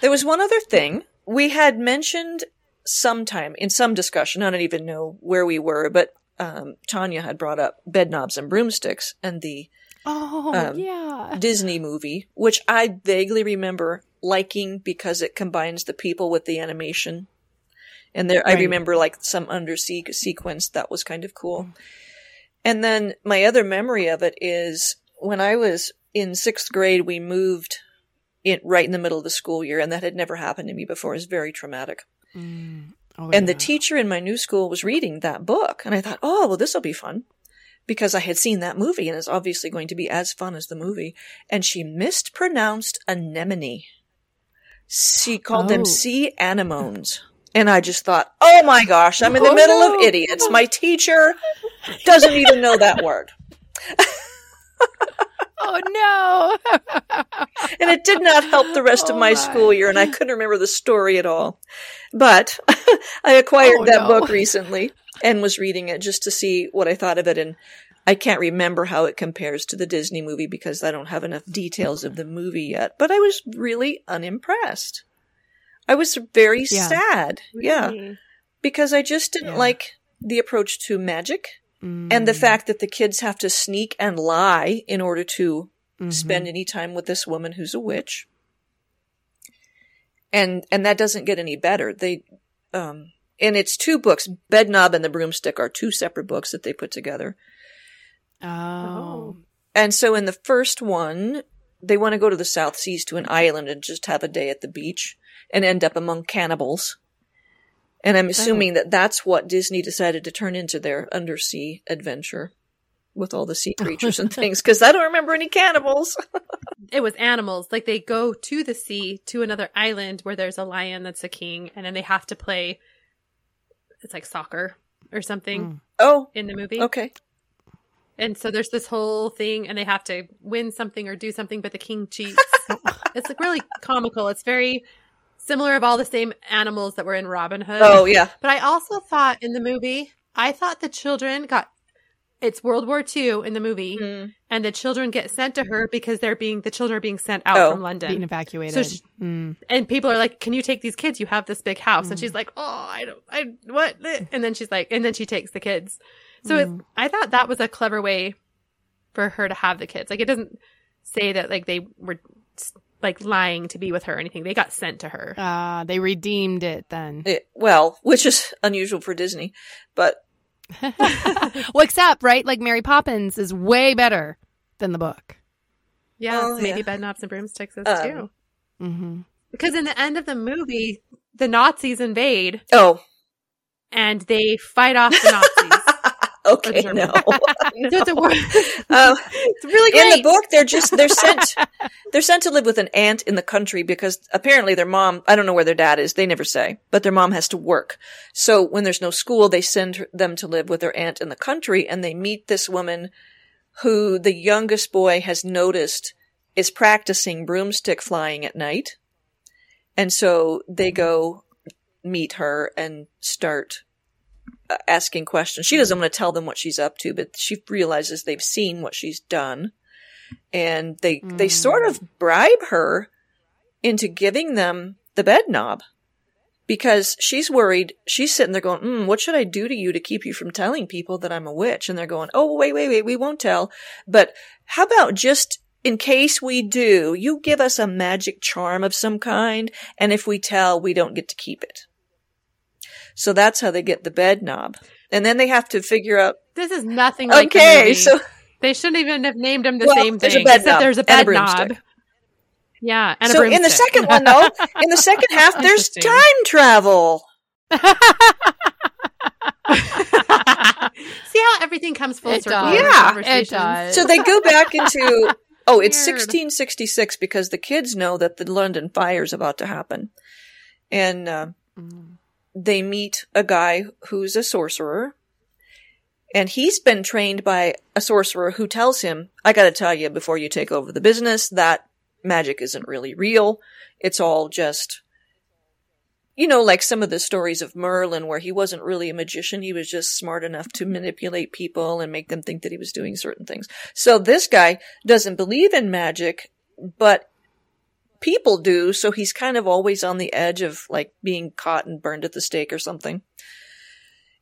There was one other thing. We had mentioned sometime in some discussion, I don't even know where we were, but um, Tanya had brought up Bedknobs and Broomsticks and the oh, um, yeah. Disney movie, which I vaguely remember liking because it combines the people with the animation. And there, right. I remember like some undersea sequence that was kind of cool. And then my other memory of it is when I was in sixth grade, we moved in right in the middle of the school year, and that had never happened to me before. It was very traumatic. Mm. Oh, and yeah. the teacher in my new school was reading that book, and I thought, oh, well, this will be fun because I had seen that movie and it's obviously going to be as fun as the movie. And she mispronounced anemone. She called oh. them sea anemones. And I just thought, oh my gosh, I'm in the oh, middle no. of idiots. My teacher doesn't even know that word. oh no. and it did not help the rest oh, of my, oh, my, school year, and I couldn't remember the story at all. But I acquired oh, that no. book recently and was reading it just to see what I thought of it. And I can't remember how it compares to the Disney movie because I don't have enough details of the movie yet. But I was really unimpressed. I was very yeah. sad. Really? Yeah. Because I just didn't yeah. like the approach to magic mm. and the fact that the kids have to sneak and lie in order to mm-hmm. spend any time with this woman who's a witch. And and that doesn't get any better. They um and it's two books. Bedknob and the Broomstick are two separate books that they put together. Oh. And so in the first one, they want to go to the South Seas to an island and just have a day at the beach and end up among cannibals. And I'm assuming that that's what Disney decided to turn into their undersea adventure with all the sea creatures and things because I don't remember any cannibals. it was animals. Like they go to the sea to another island where there's a lion that's a king, and then they have to play. It's like soccer or something. Mm. Oh, in the movie. Okay. And so there's this whole thing, and they have to win something or do something, but the king cheats. it's like really comical. It's very similar of all the same animals that were in Robin Hood. Oh yeah. But I also thought in the movie, I thought the children got it's World War II in the movie, mm. and the children get sent to her because they're being the children are being sent out oh, from London, being evacuated. So she, mm. and people are like, "Can you take these kids? You have this big house." Mm. And she's like, "Oh, I don't, I what?" And then she's like, and then she takes the kids. So it, mm. I thought that was a clever way for her to have the kids. Like it doesn't say that like they were like lying to be with her or anything. They got sent to her. Ah, uh, they redeemed it then. It, well, which is unusual for Disney, but well, except right, like Mary Poppins is way better than the book. Yeah, oh, maybe yeah. Bedknobs and Broomsticks is um, too. Mm-hmm. Because in the end of the movie, the Nazis invade. Oh, and they fight off the Nazis. okay, no. no. it's, a, uh, it's really great. In the book, they're just they're sent they're sent to live with an aunt in the country because apparently their mom I don't know where their dad is. They never say, but their mom has to work. So when there's no school, they send them to live with their aunt in the country, and they meet this woman who the youngest boy has noticed is practicing broomstick flying at night, and so they go meet her and start asking questions. She doesn't want to tell them what she's up to, but she realizes they've seen what she's done. And they, mm. they sort of bribe her into giving them the bed knob because she's worried. She's sitting there going, mm, what should I do to you to keep you from telling people that I'm a witch? And they're going, oh, wait, wait, wait, we won't tell. But how about just in case we do, you give us a magic charm of some kind. And if we tell, we don't get to keep it. So that's how they get the bed knob. And then they have to figure out. This is nothing like Okay, so. They shouldn't even have named him the well, same thing. There's a bed There's a bed knob. Yeah, and so in the second one, though, in the second half, there's time travel. See how everything comes full it circle? Yeah, it does. So they go back into oh, it's 1666 because the kids know that the London fire is about to happen, and uh, mm they meet a guy who's a sorcerer. And he's been trained by a sorcerer who tells him, I gotta tell you before you take over the business, that magic isn't really real. It's all just, you know, like some of the stories of Merlin where he wasn't really a magician. He was just smart enough to manipulate people and make them think that he was doing certain things. So this guy doesn't believe in magic, but people do, so he's kind of always on the edge of like being caught and burned at the stake or something.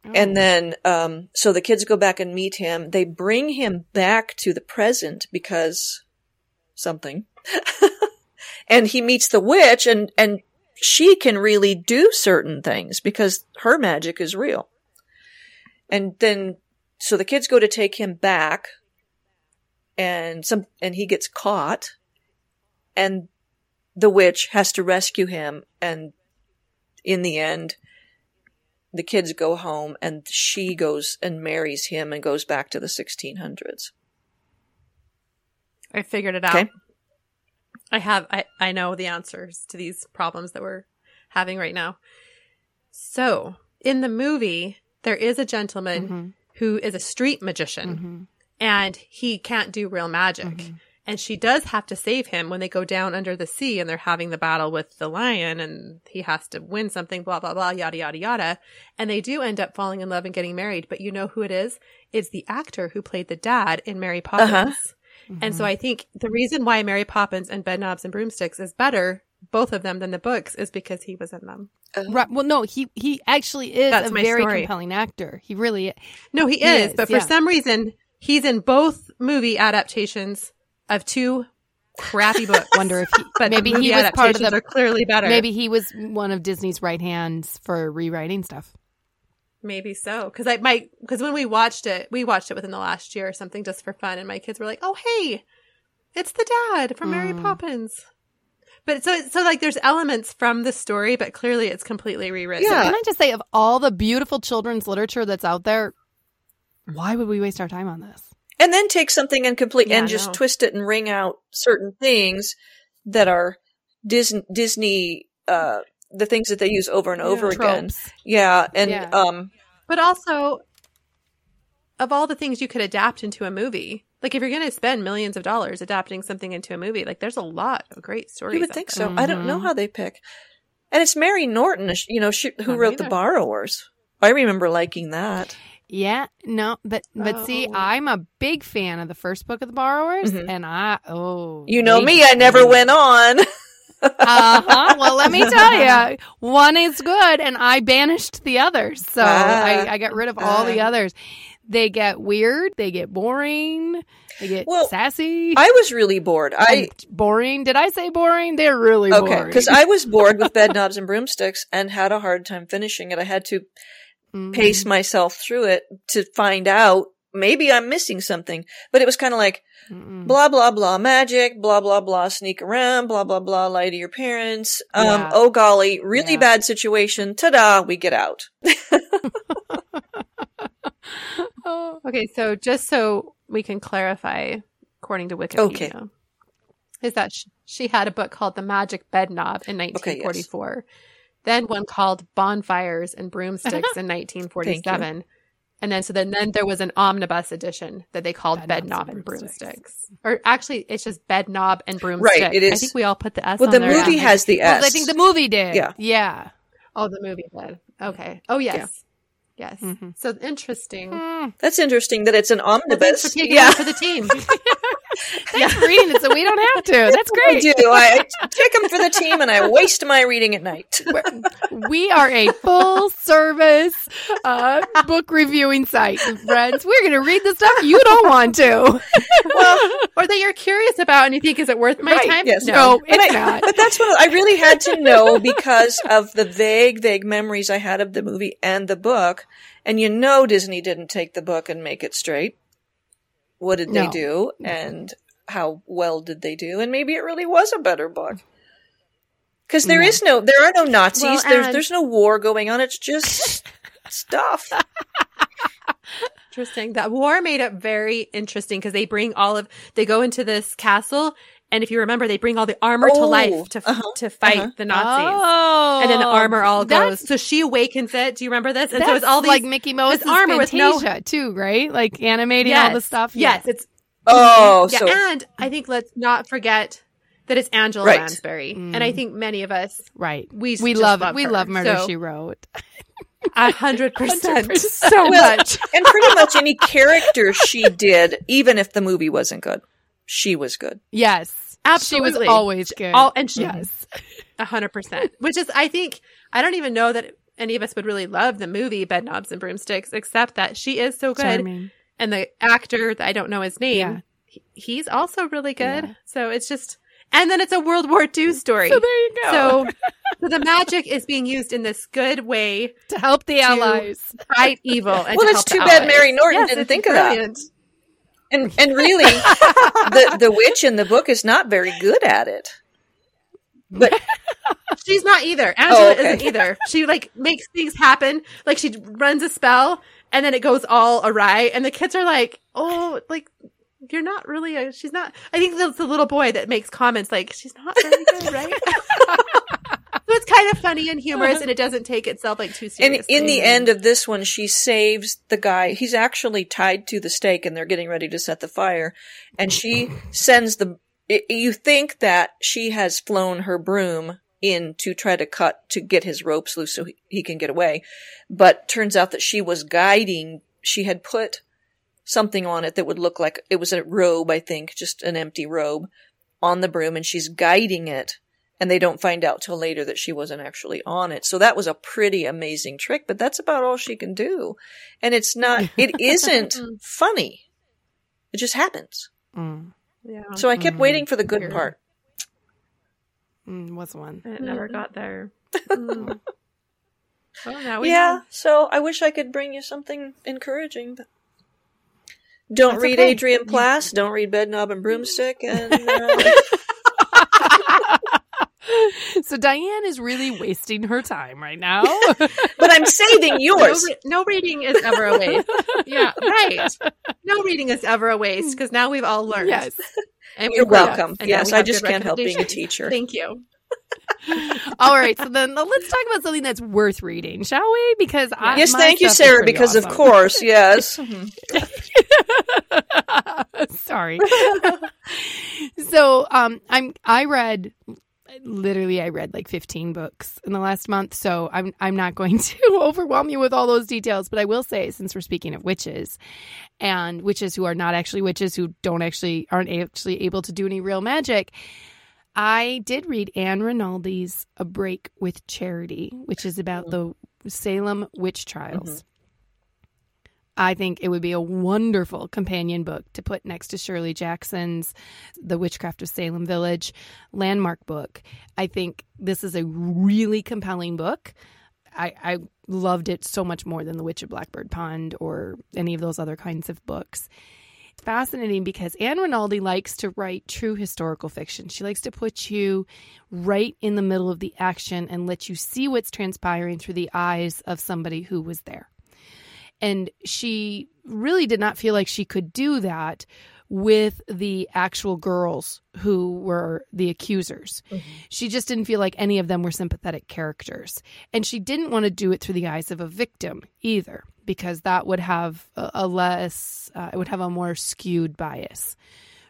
Oh. And then, um, so the kids go back and meet him. They bring him back to the present because something. and he meets the witch and, and she can really do certain things because her magic is real. And then, so the kids go to take him back and some and he gets caught and the witch has to rescue him and in the end the kids go home and she goes and marries him and goes back to the 1600s. I figured it out. Okay. I have I I know the answers to these problems that we're having right now. So, in the movie, there is a gentleman mm-hmm. who is a street magician mm-hmm. and he can't do real magic. Mm-hmm. And she does have to save him when they go down under the sea and they're having the battle with the lion and he has to win something, blah, blah, blah, yada, yada, yada. And they do end up falling in love and getting married. But you know who it is? It's the actor who played the dad in Mary Poppins. Uh-huh. Mm-hmm. And so I think the reason why Mary Poppins and Bedknobs and Broomsticks is better, both of them, than the books is because he was in them. Uh, right. Well, no, he he actually is That's a very story. compelling actor. He really. is. No, he, he is, is, But for some reason, he's in both movie adaptations of two crappy books. Wonder if he, but maybe he was part of the. Are clearly better. Maybe he was one of Disney's right hands for rewriting stuff. Maybe so, because I might because when we watched it, we watched it within the last year or something just for fun, and my kids were like, "Oh, hey, it's the dad from mm. Mary Poppins." But so so like there's elements from the story, but clearly it's completely rewritten. Yeah. Can I just say, of all the beautiful children's literature that's out there, why would we waste our time on this? And then take something and complete yeah, and just no. twist it and wring out certain things that are Disney, Disney, uh, the things that they use over and over yeah. again. Yeah. And, yeah. um, but also of all the things you could adapt into a movie, like if you're going to spend millions of dollars adapting something into a movie, like there's a lot of great stories. You would think there. so. Mm-hmm. I don't know mm-hmm. how they pick. And it's Mary Norton, you know, she, who wrote either. The Borrowers. I remember liking that. Yeah, no, but but oh. see, I'm a big fan of the first book of the Borrowers, mm-hmm. and I oh, you know me, I never went on. uh huh. Well, let me tell you, one is good, and I banished the others, so I, I got rid of all the others. They get weird, they get boring, they get well, sassy. I was really bored. I boring. Did I say boring? They're really okay, boring. because I was bored with Bedknobs and Broomsticks and had a hard time finishing it. I had to mm-hmm. pace myself through it to find out maybe I'm missing something. But it was kind of like Mm-mm. blah blah blah magic, blah blah blah sneak around, blah blah blah lie to your parents. Um, yeah. oh golly, really yeah. bad situation. Ta-da, we get out. oh. Okay, so just so we can clarify, according to Wikipedia, okay. is that she had a book called The Magic Bed Knob in 1944. Okay, yes. Then one called Bonfires and Broomsticks in 1947. And then so then, then there was an omnibus edition that they called Bed, Knob and broomsticks. broomsticks. Or actually it's just Bed Knob and Broomsticks. Right, it is. I think we all put the S well, the movie has the S. Well, I think the movie did. Yeah. Yeah. Oh, the movie did. Okay. Oh yes. Yeah. Yes. Mm-hmm. So interesting. Mm. That's interesting that it's an omnibus. Well, for yeah. for the team. Thanks yeah. for reading it so we don't have to. That's great. I do. I take them for the team and I waste my reading at night. we are a full service uh, book reviewing site, friends. We're going to read the stuff you don't want to. well, or that you're curious about and you think, is it worth my right, time? Yes. No, no it's I, not. But that's what I really had to know because of the vague, vague memories I had of the movie and the book. And you know Disney didn't take the book and make it straight what did no. they do and how well did they do and maybe it really was a better book because there no. is no there are no nazis well, there's there's no war going on it's just stuff interesting that war made it very interesting because they bring all of they go into this castle and if you remember, they bring all the armor oh, to life to uh-huh, to fight uh-huh. the Nazis, oh, and then the armor all goes. So she awakens it. Do you remember this? And so it's all these, like Mickey Mouse armor with no too, right? Like animating yes, all the stuff. Yes, yes. it's oh, yeah. So. And I think let's not forget that it's Angela right. Lansbury, mm. and I think many of us, right? We we love, love we her. love Murder so, She Wrote. A hundred percent, so much, and pretty much any character she did, even if the movie wasn't good she was good. Yes. Absolutely. She was always good. All, and she, yes. A hundred percent. Which is, I think, I don't even know that any of us would really love the movie Bedknobs and Broomsticks, except that she is so good. Charming. And the actor, I don't know his name, yeah. he, he's also really good. Yeah. So it's just, and then it's a World War II story. So there you go. So, so the magic is being used in this good way to help the allies fight evil. well, it's too bad Mary Norton yes, didn't think brilliant. of that. And and really, the the witch in the book is not very good at it. But she's not either. Angela oh, okay. isn't either. She like makes things happen. Like she runs a spell and then it goes all awry and the kids are like, "Oh, like you're not really a she's not I think that's the little boy that makes comments like she's not good, right? so it's kind of funny and humorous and it doesn't take itself like too seriously. And in the end of this one she saves the guy. He's actually tied to the stake and they're getting ready to set the fire and she sends the you think that she has flown her broom in to try to cut to get his ropes loose so he, he can get away. But turns out that she was guiding, she had put something on it that would look like it was a robe, I think, just an empty robe on the broom and she's guiding it. And they don't find out till later that she wasn't actually on it. So that was a pretty amazing trick, but that's about all she can do. And it's not, it isn't funny. It just happens. Mm. Yeah. So I kept mm-hmm. waiting for the good Weird. part. Mm, was one. And it never mm-hmm. got there. Mm. well, now we yeah. Know. So I wish I could bring you something encouraging, but don't That's read okay. Adrian Plass. Don't read Bedknob and Broomstick. And uh... so Diane is really wasting her time right now. but I'm saving yours. No, re- no, reading is ever a waste. yeah, right. No reading is ever a waste because now we've all learned. Yes. And You're welcome. yes, I just can't help being a teacher. Thank you. All right, so then let's talk about something that's worth reading, shall we? Because I, yes, thank you, Sarah. Because awesome. of course, yes. Sorry. so, um, I'm I read literally I read like 15 books in the last month, so I'm I'm not going to overwhelm you with all those details, but I will say since we're speaking of witches and witches who are not actually witches who don't actually aren't actually able to do any real magic, I did read Ann Rinaldi's A Break with Charity, which is about mm-hmm. the Salem witch trials. Mm-hmm. I think it would be a wonderful companion book to put next to Shirley Jackson's The Witchcraft of Salem Village landmark book. I think this is a really compelling book. I, I loved it so much more than The Witch of Blackbird Pond or any of those other kinds of books. It's fascinating because Ann Rinaldi likes to write true historical fiction. She likes to put you right in the middle of the action and let you see what's transpiring through the eyes of somebody who was there. And she really did not feel like she could do that with the actual girls who were the accusers. Mm-hmm. She just didn't feel like any of them were sympathetic characters. And she didn't want to do it through the eyes of a victim either, because that would have a, less, uh, it would have a more skewed bias.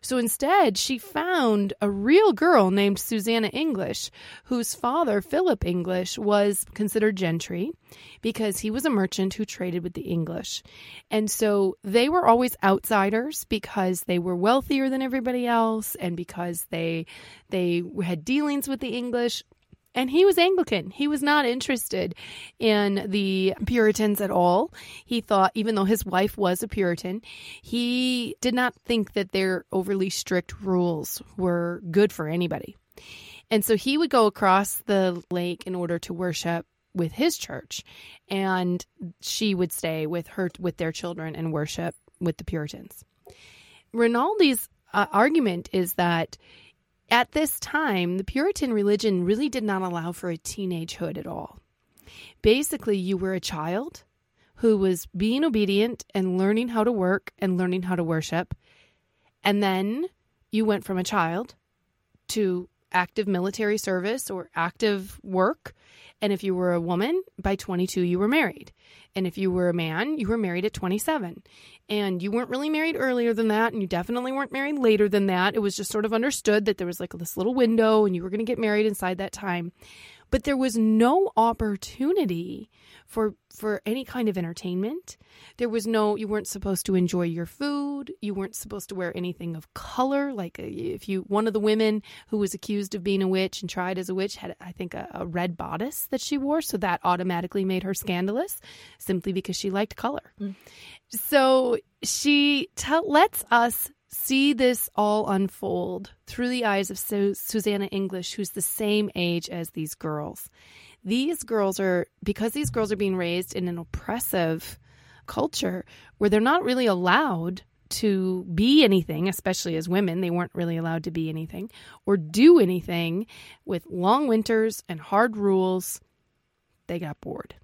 So instead, she found a real girl named Susanna English, whose father, Philip English, was considered gentry because he was a merchant who traded with the English. And so they were always outsiders because they were wealthier than everybody else and because they they had dealings with the English and he was Anglican. He was not interested in the Puritans at all. He thought, even though his wife was a Puritan, he did not think that their overly strict rules were good for anybody. And so he would go across the lake in order to worship with his church and she would stay with her with their children and worship with the Puritans. Rinaldi's uh, argument is that at this time, the Puritan religion really did not allow for a teenagehood at all. Basically, you were a child who was being obedient and learning how to work and learning how to worship. And then you went from a child to active military service or active work. And if you were a woman, by 22, you were married. And if you were a man, you were married at 27 and you weren't really married earlier than that and you definitely weren't married later than that it was just sort of understood that there was like this little window and you were going to get married inside that time but there was no opportunity for for any kind of entertainment. There was no you weren't supposed to enjoy your food. You weren't supposed to wear anything of color. Like uh, if you one of the women who was accused of being a witch and tried as a witch had i think a, a red bodice that she wore. So that automatically made her scandalous simply because she liked color. Mm. So she te- lets us see this all unfold through the eyes of Su- Susanna English, who's the same age as these girls. These girls are, because these girls are being raised in an oppressive culture where they're not really allowed to be anything, especially as women. They weren't really allowed to be anything or do anything with long winters and hard rules. They got bored.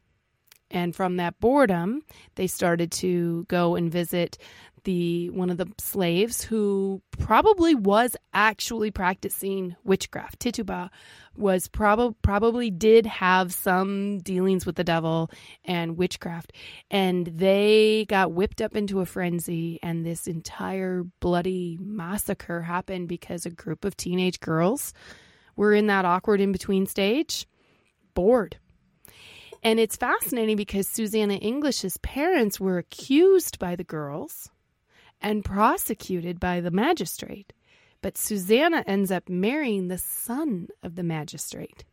And from that boredom, they started to go and visit the one of the slaves who probably was actually practicing witchcraft. Tituba was probably probably did have some dealings with the devil and witchcraft and they got whipped up into a frenzy and this entire bloody massacre happened because a group of teenage girls were in that awkward in between stage bored and it's fascinating because Susanna English's parents were accused by the girls and prosecuted by the magistrate. But Susanna ends up marrying the son of the magistrate.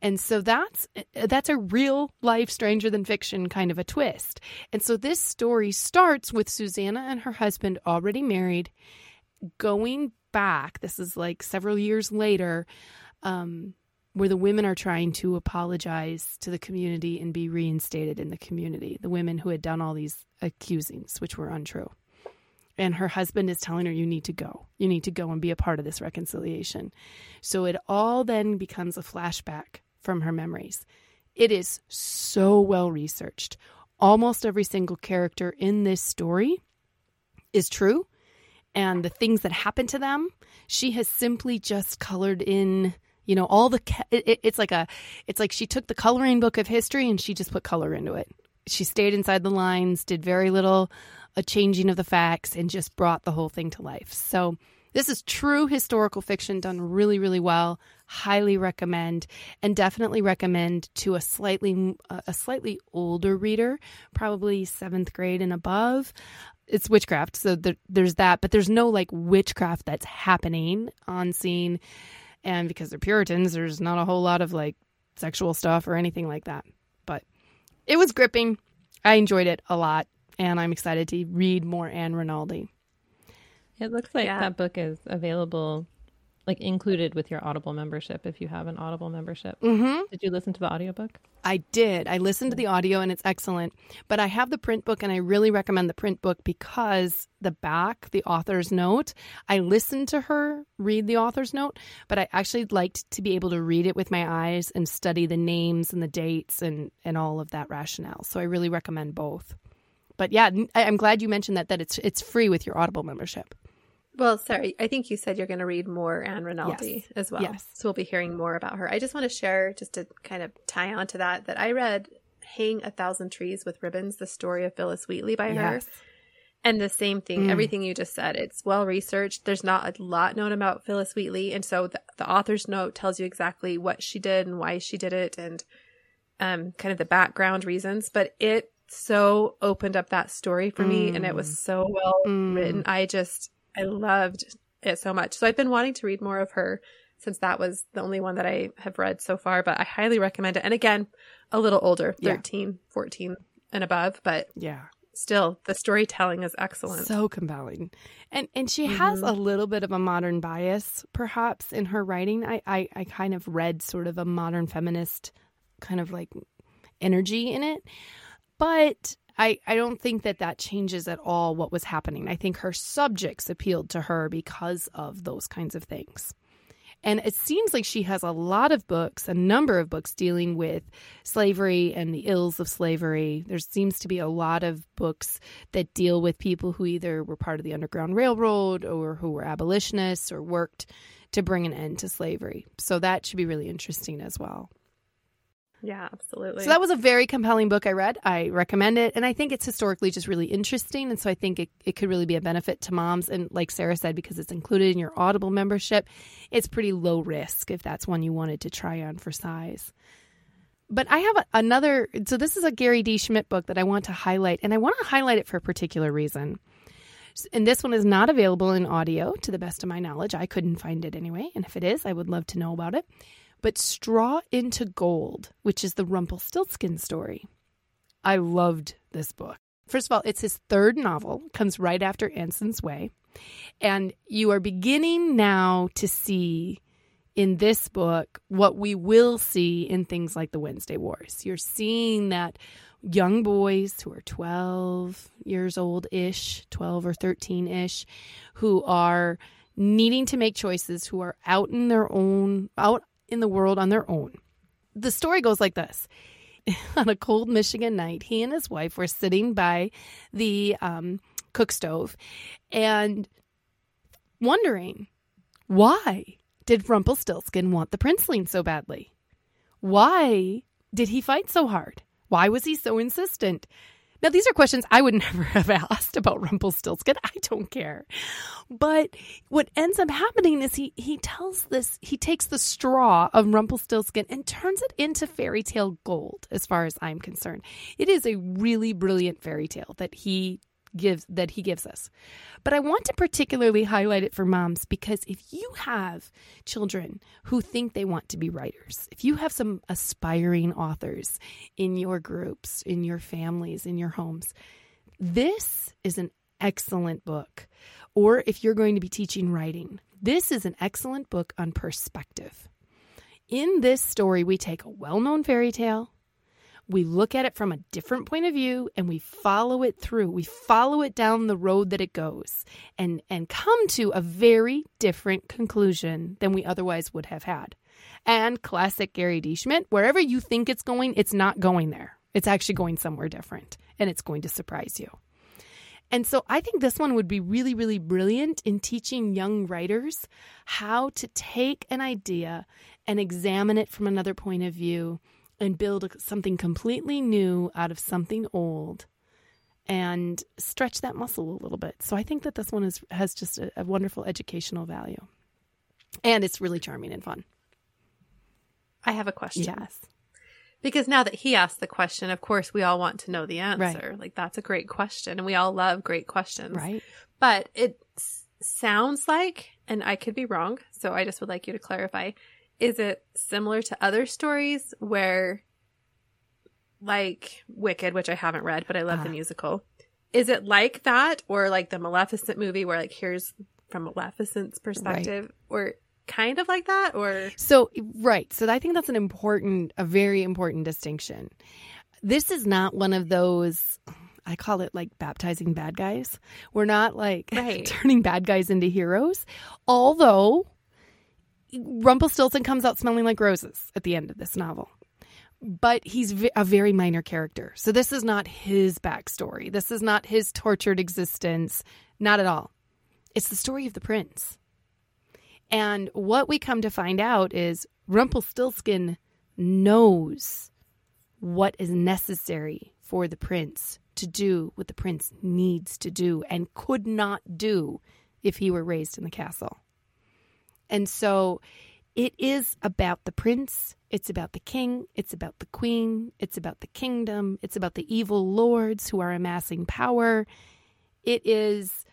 And so that's that's a real life stranger than fiction kind of a twist. And so this story starts with Susanna and her husband already married going back. This is like several years later um, where the women are trying to apologize to the community and be reinstated in the community. The women who had done all these accusings which were untrue. And her husband is telling her you need to go. You need to go and be a part of this reconciliation. So it all then becomes a flashback from her memories. It is so well researched. Almost every single character in this story is true. And the things that happen to them she has simply just colored in you know all the it, it's like a it's like she took the coloring book of history and she just put color into it she stayed inside the lines did very little a changing of the facts and just brought the whole thing to life. So, this is true historical fiction done really, really well. Highly recommend, and definitely recommend to a slightly uh, a slightly older reader, probably seventh grade and above. It's witchcraft, so there, there's that, but there's no like witchcraft that's happening on scene, and because they're Puritans, there's not a whole lot of like sexual stuff or anything like that. But it was gripping. I enjoyed it a lot and I'm excited to read more Ann Rinaldi. It looks like yeah. that book is available, like included with your Audible membership if you have an Audible membership. Mm-hmm. Did you listen to the audiobook? I did. I listened to the audio and it's excellent. But I have the print book and I really recommend the print book because the back, the author's note, I listened to her read the author's note, but I actually liked to be able to read it with my eyes and study the names and the dates and, and all of that rationale. So I really recommend both but yeah, I'm glad you mentioned that that it's it's free with your Audible membership. Well, sorry, I think you said you're going to read more Ann Rinaldi yes. as well. Yes. So we'll be hearing more about her. I just want to share, just to kind of tie on to that, that I read Hang a Thousand Trees with Ribbons, the story of Phillis Wheatley by yes. her. And the same thing, mm. everything you just said, it's well researched. There's not a lot known about Phillis Wheatley. And so the, the author's note tells you exactly what she did and why she did it and um, kind of the background reasons. But it so opened up that story for me and it was mm. so well mm. written. I just I loved it so much. So I've been wanting to read more of her since that was the only one that I have read so far, but I highly recommend it. And again, a little older, 13, yeah. 14 and above, but yeah. Still, the storytelling is excellent. So compelling. And and she mm-hmm. has a little bit of a modern bias perhaps in her writing. I, I I kind of read sort of a modern feminist kind of like energy in it. But I, I don't think that that changes at all what was happening. I think her subjects appealed to her because of those kinds of things. And it seems like she has a lot of books, a number of books dealing with slavery and the ills of slavery. There seems to be a lot of books that deal with people who either were part of the Underground Railroad or who were abolitionists or worked to bring an end to slavery. So that should be really interesting as well. Yeah, absolutely. So that was a very compelling book I read. I recommend it. And I think it's historically just really interesting. And so I think it, it could really be a benefit to moms. And like Sarah said, because it's included in your Audible membership, it's pretty low risk if that's one you wanted to try on for size. But I have another. So this is a Gary D. Schmidt book that I want to highlight. And I want to highlight it for a particular reason. And this one is not available in audio, to the best of my knowledge. I couldn't find it anyway. And if it is, I would love to know about it but Straw into Gold, which is the Rumpelstiltskin story. I loved this book. First of all, it's his third novel, comes right after Anson's Way. And you are beginning now to see in this book what we will see in things like the Wednesday Wars. You're seeing that young boys who are 12 years old ish, 12 or 13 ish, who are needing to make choices, who are out in their own, out in the world on their own. The story goes like this. on a cold Michigan night, he and his wife were sitting by the um, cook stove and wondering why did Rumpelstiltskin want the princeling so badly? Why did he fight so hard? Why was he so insistent? Now, these are questions I would never have asked about Rumpelstiltskin. I don't care. But what ends up happening is he he tells this, he takes the straw of Rumpelstiltskin and turns it into fairy tale gold, as far as I'm concerned. It is a really brilliant fairy tale that he gives that he gives us. But I want to particularly highlight it for moms because if you have children who think they want to be writers, if you have some aspiring authors in your groups, in your families, in your homes, this is an excellent book. Or if you're going to be teaching writing, this is an excellent book on perspective. In this story, we take a well known fairy tale we look at it from a different point of view and we follow it through. We follow it down the road that it goes and, and come to a very different conclusion than we otherwise would have had. And classic Gary D. Schmidt, wherever you think it's going, it's not going there. It's actually going somewhere different and it's going to surprise you. And so I think this one would be really, really brilliant in teaching young writers how to take an idea and examine it from another point of view and build something completely new out of something old and stretch that muscle a little bit. So I think that this one is has just a, a wonderful educational value. And it's really charming and fun. I have a question. Yes. Because now that he asked the question, of course, we all want to know the answer. Right. Like, that's a great question. And we all love great questions. Right. But it s- sounds like, and I could be wrong. So I just would like you to clarify is it similar to other stories where like Wicked, which I haven't read, but I love uh. the ah. musical. Is it like that or like the Maleficent movie where like here's from Maleficent's perspective right. or kind of like that or So right. So I think that's an important a very important distinction. This is not one of those I call it like baptizing bad guys. We're not like right. turning bad guys into heroes. Although Rumpelstiltskin comes out smelling like roses at the end of this novel. But he's a very minor character. So this is not his backstory. This is not his tortured existence. Not at all. It's the story of the prince. And what we come to find out is Rumpelstiltskin knows what is necessary for the prince to do what the prince needs to do and could not do if he were raised in the castle. And so it is about the prince, it's about the king, it's about the queen, it's about the kingdom, it's about the evil lords who are amassing power. It is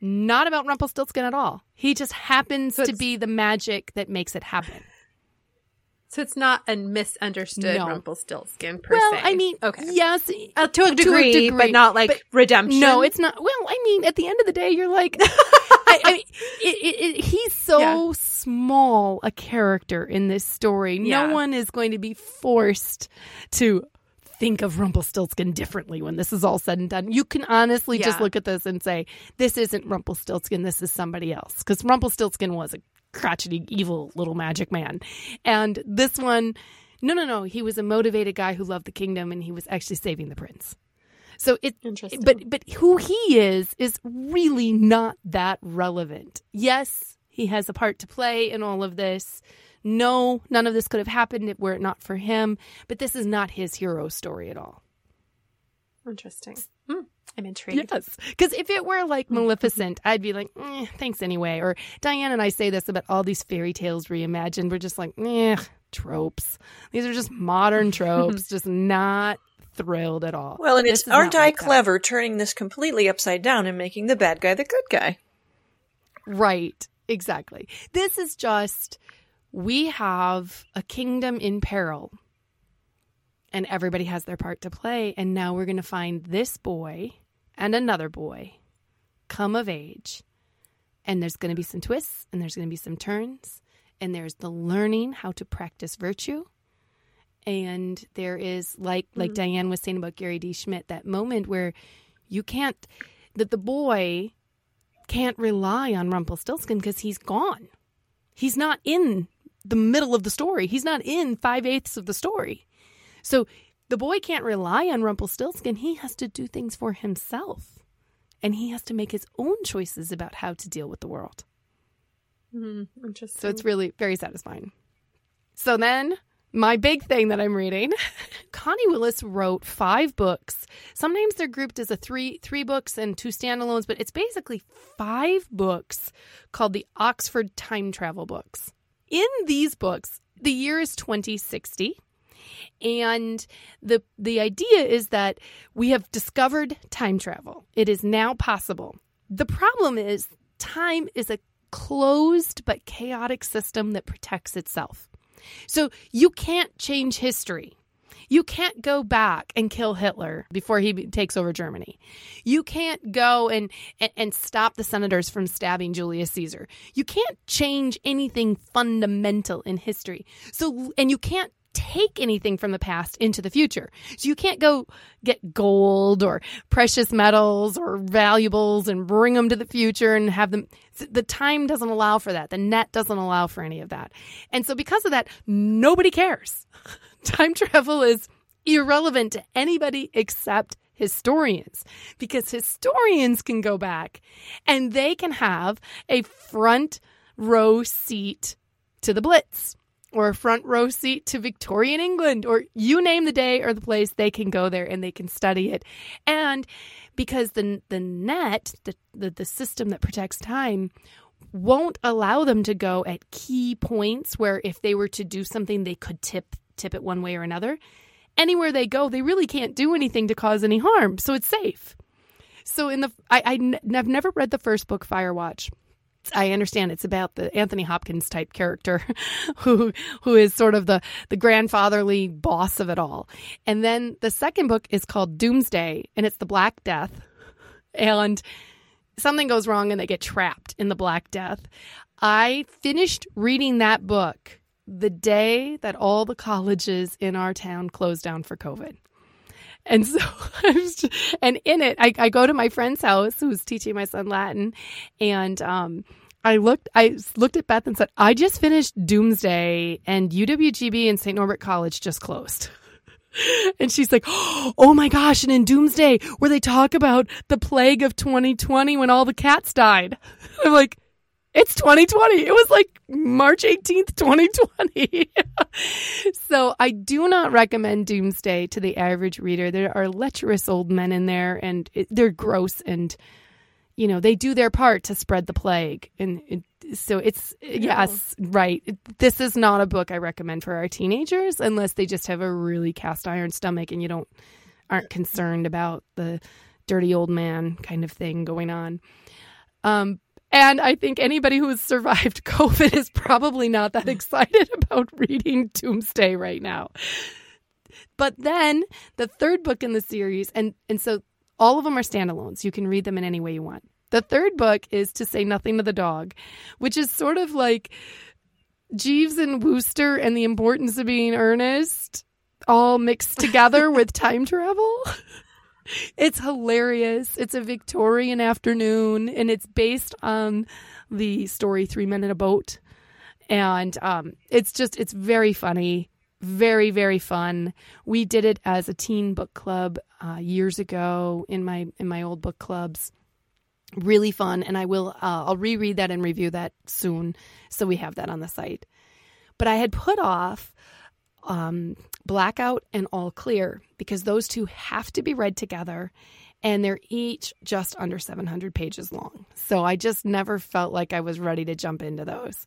not about Rumpelstiltskin at all. He just happens so to be the magic that makes it happen. So it's not a misunderstood no. Rumpelstiltskin per well, se. I mean, okay. yes, uh, to, a degree, to, a degree, but not like but redemption. No, it's not. Well, I mean, at the end of the day, you're like, I, I, mean, it, it, it, he's so yeah. small a character in this story. Yeah. No one is going to be forced to think of Rumpelstiltskin differently when this is all said and done. You can honestly yeah. just look at this and say, this isn't Rumpelstiltskin, this is somebody else. Because Rumpelstiltskin was a crotchety, evil little magic man. And this one, no, no, no. He was a motivated guy who loved the kingdom and he was actually saving the prince. So it, Interesting. but but who he is is really not that relevant. Yes, he has a part to play in all of this. No, none of this could have happened were it not for him. But this is not his hero story at all. Interesting. Hmm. I'm intrigued. Yes. Because if it were like Maleficent, I'd be like, eh, thanks anyway. Or Diane and I say this about all these fairy tales reimagined. We're just like, eh, tropes. These are just modern tropes, just not thrilled at all. Well, and it's aren't I like clever that. turning this completely upside down and making the bad guy the good guy? Right. Exactly. This is just we have a kingdom in peril and everybody has their part to play. And now we're going to find this boy and another boy come of age. And there's going to be some twists and there's going to be some turns. And there's the learning how to practice virtue. And there is like like mm-hmm. Diane was saying about Gary D. Schmidt, that moment where you can't that the boy can't rely on Rumpelstiltskin because he's gone. He's not in the middle of the story. He's not in five eighths of the story. So the boy can't rely on Rumpelstiltskin. He has to do things for himself. And he has to make his own choices about how to deal with the world. Mm, interesting. So it's really very satisfying. So then, my big thing that I'm reading, Connie Willis wrote five books. Sometimes they're grouped as a three three books and two standalones, but it's basically five books called the Oxford Time Travel books. In these books, the year is 2060. And the the idea is that we have discovered time travel. It is now possible. The problem is time is a closed but chaotic system that protects itself. So you can't change history. You can't go back and kill Hitler before he takes over Germany. You can't go and, and, and, stop the senators from stabbing Julius Caesar. You can't change anything fundamental in history. So, and you can't take anything from the past into the future. So you can't go get gold or precious metals or valuables and bring them to the future and have them. The time doesn't allow for that. The net doesn't allow for any of that. And so because of that, nobody cares. Time travel is irrelevant to anybody except historians because historians can go back and they can have a front row seat to the Blitz or a front row seat to Victorian England, or you name the day or the place, they can go there and they can study it. And because the the net, the, the, the system that protects time, won't allow them to go at key points where if they were to do something, they could tip tip it one way or another. Anywhere they go, they really can't do anything to cause any harm, so it's safe. So in the I, I've never read the first book, Firewatch. I understand it's about the Anthony Hopkins type character who who is sort of the the grandfatherly boss of it all. And then the second book is called Doomsday and it's the Black Death. And something goes wrong and they get trapped in the Black Death. I finished reading that book the day that all the colleges in our town closed down for COVID. And so, just, and in it, I, I go to my friend's house who's teaching my son Latin, and um, I looked, I looked at Beth and said, "I just finished Doomsday, and UWGB and St. Norbert College just closed." And she's like, "Oh my gosh!" And in Doomsday, where they talk about the plague of 2020 when all the cats died, I'm like, it's 2020. It was like March 18th, 2020. so I do not recommend Doomsday to the average reader. There are lecherous old men in there and it, they're gross and you know, they do their part to spread the plague. And it, so it's, yes, right. This is not a book I recommend for our teenagers unless they just have a really cast iron stomach and you don't, aren't concerned about the dirty old man kind of thing going on. Um, and I think anybody who's survived COVID is probably not that mm. excited about reading Doomsday right now. But then the third book in the series, and, and so all of them are standalones. You can read them in any way you want. The third book is To Say Nothing to the Dog, which is sort of like Jeeves and Wooster and the importance of being earnest all mixed together with time travel. It's hilarious. It's a Victorian afternoon, and it's based on the story Three Men in a Boat. And um, it's just, it's very funny, very, very fun. We did it as a teen book club uh, years ago in my in my old book clubs. Really fun, and I will uh, I'll reread that and review that soon, so we have that on the site. But I had put off um, Blackout and All Clear because those two have to be read together and they're each just under 700 pages long. So I just never felt like I was ready to jump into those.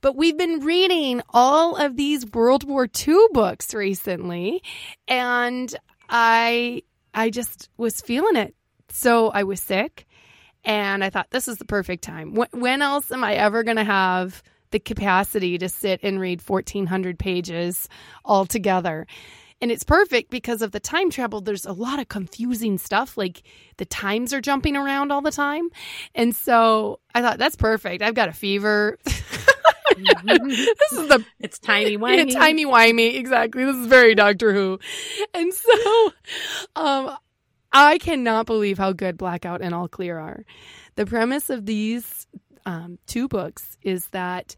But we've been reading all of these World War II books recently and I I just was feeling it. So I was sick and I thought this is the perfect time. When else am I ever going to have the capacity to sit and read 1400 pages all together. And it's perfect because of the time travel. There's a lot of confusing stuff. Like the times are jumping around all the time. And so I thought, that's perfect. I've got a fever. this is the it's timey wimey. Yeah, timey wimey. Exactly. This is very Doctor Who. And so, um, I cannot believe how good Blackout and All Clear are. The premise of these um, two books is that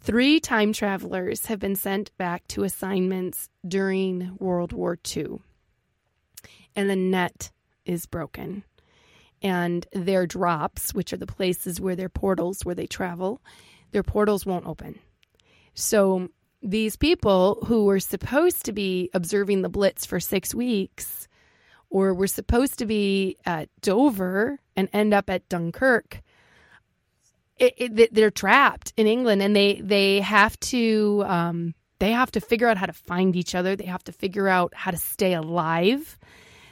three time travelers have been sent back to assignments during World War II, and the net is broken. And their drops, which are the places where their portals where they travel, their portals won't open. So these people who were supposed to be observing the Blitz for six weeks or were supposed to be at Dover and end up at Dunkirk, it, it, they're trapped in England and they, they have to um, they have to figure out how to find each other. They have to figure out how to stay alive.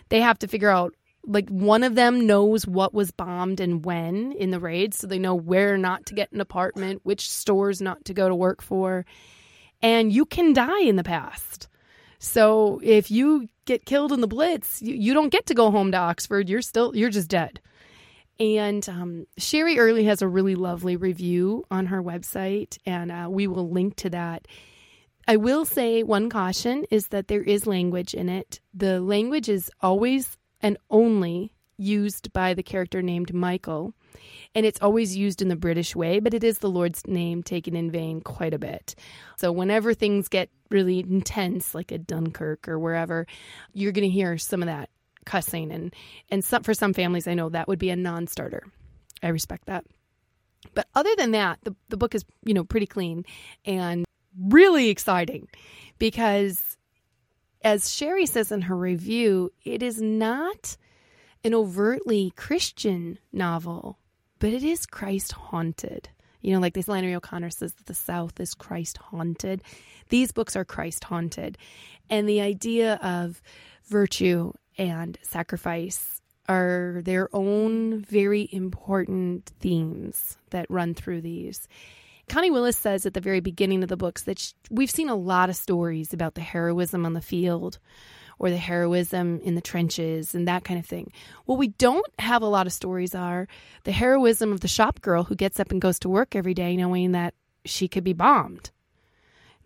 They have to figure out like one of them knows what was bombed and when in the raid so they know where not to get an apartment which stores not to go to work for and you can die in the past so if you get killed in the blitz you, you don't get to go home to oxford you're still you're just dead and um, Sherry Early has a really lovely review on her website, and uh, we will link to that. I will say one caution is that there is language in it. The language is always and only used by the character named Michael. And it's always used in the British way, but it is the Lord's name taken in vain quite a bit. So whenever things get really intense, like at Dunkirk or wherever, you're going to hear some of that cussing. And, and some, for some families, I know that would be a non starter. I respect that. But other than that, the, the book is, you know, pretty clean and really exciting because as Sherry says in her review, it is not an overtly Christian novel, but it is Christ haunted. You know, like this Flannery O'Connor says that the South is Christ haunted. These books are Christ haunted. And the idea of virtue and sacrifice are their own very important themes that run through these. Connie Willis says at the very beginning of the books that she, we've seen a lot of stories about the heroism on the field or the heroism in the trenches and that kind of thing. What we don't have a lot of stories are the heroism of the shop girl who gets up and goes to work every day knowing that she could be bombed.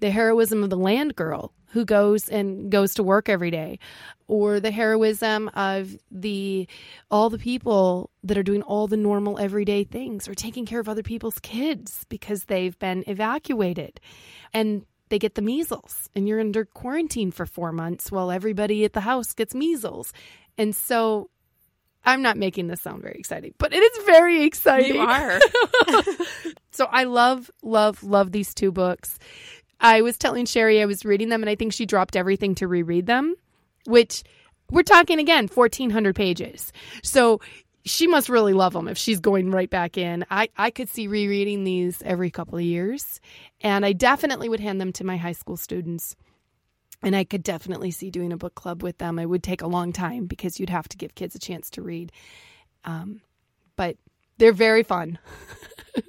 The heroism of the land girl who goes and goes to work every day or the heroism of the all the people that are doing all the normal everyday things or taking care of other people's kids because they've been evacuated and they get the measles and you're under quarantine for 4 months while everybody at the house gets measles and so I'm not making this sound very exciting, but it is very exciting. You are. so I love, love, love these two books. I was telling Sherry I was reading them and I think she dropped everything to reread them, which we're talking again 1400 pages. So she must really love them if she's going right back in. I, I could see rereading these every couple of years, and I definitely would hand them to my high school students. And I could definitely see doing a book club with them. It would take a long time because you'd have to give kids a chance to read. Um, but they're very fun.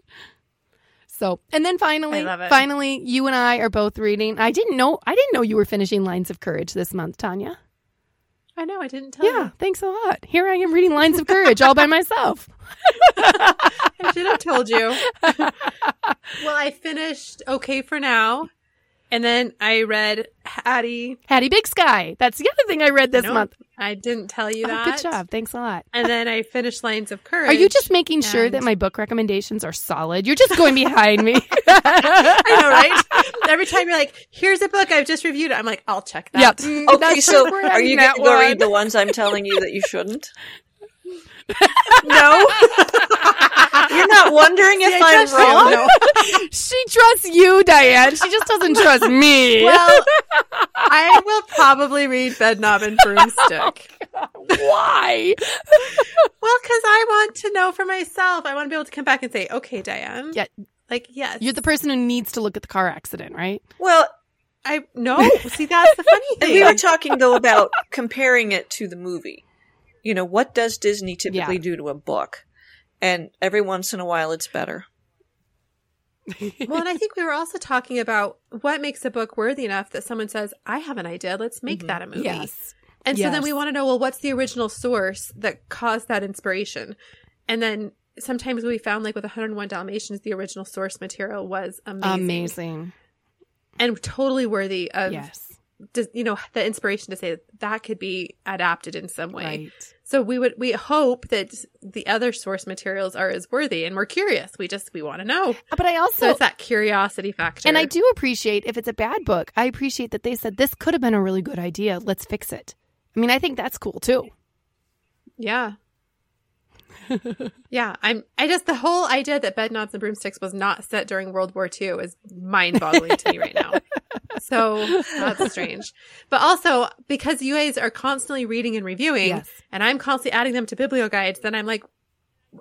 So, and then finally, finally, you and I are both reading. I didn't know, I didn't know you were finishing Lines of Courage this month, Tanya. I know, I didn't tell yeah, you. thanks a lot. Here I am reading Lines of Courage all by myself. I should have told you. well, I finished Okay for Now. And then I read Hattie. Hattie Big Sky. That's the other thing I read this nope, month. I didn't tell you that. Oh, good job. Thanks a lot. And then I finished Lines of Courage. Are you just making sure that my book recommendations are solid? You're just going behind me. I know, right? Every time you're like, here's a book I've just reviewed, I'm like, I'll check that. Yep. Mm, okay, so are you going to go read the ones I'm telling you that you shouldn't? no. You're not wondering if I'm wrong? No. she trusts you, Diane. She just doesn't trust me. Well, I will probably read Bedknob and Broomstick. Oh, Why? well, because I want to know for myself. I want to be able to come back and say, okay, Diane. Yeah. Like, yes. You're the person who needs to look at the car accident, right? Well, I no. See, that's the funny thing. And we were talking though about comparing it to the movie you know, what does Disney typically yeah. do to a book? And every once in a while it's better. well, and I think we were also talking about what makes a book worthy enough that someone says, I have an idea, let's make mm-hmm. that a movie. Yes. And yes. so then we want to know, well, what's the original source that caused that inspiration? And then sometimes we found like with 101 Dalmatians, the original source material was amazing, Amazing. and totally worthy of Yes. Just, you know the inspiration to say that, that could be adapted in some way. Right. So we would we hope that the other source materials are as worthy, and we're curious. We just we want to know. Uh, but I So also it's that curiosity factor. and I do appreciate if it's a bad book, I appreciate that they said this could have been a really good idea. Let's fix it. I mean, I think that's cool too. Yeah. Yeah, I'm. I just the whole idea that bed knobs and broomsticks was not set during World War II is mind-boggling to me right now. So that's strange. But also because UAs are constantly reading and reviewing, Yes. and I'm constantly adding them to BiblioGuides, then I'm like,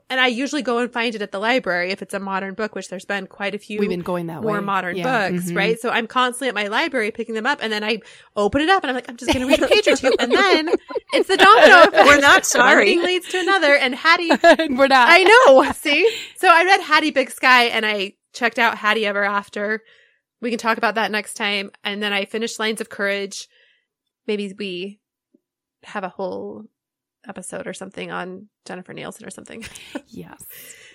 and I usually go and find it at the library if it's a modern book, which there's been quite a few We've been going that more way. modern Yeah. books, Mhm. right? So I'm constantly at my library picking them up, and then I open it up, and I'm like, I'm just going to read a page or two, and then it's the domino effect. We're not One sorry. thing leads to another, and Hattie, We're not. I know. See, so I read Hattie Big Sky, and I checked out Hattie Ever After. We can talk about that next time, and then I finished Lines of Courage. Maybe we have a whole episode or something on Jennifer Nielsen or something. Yes.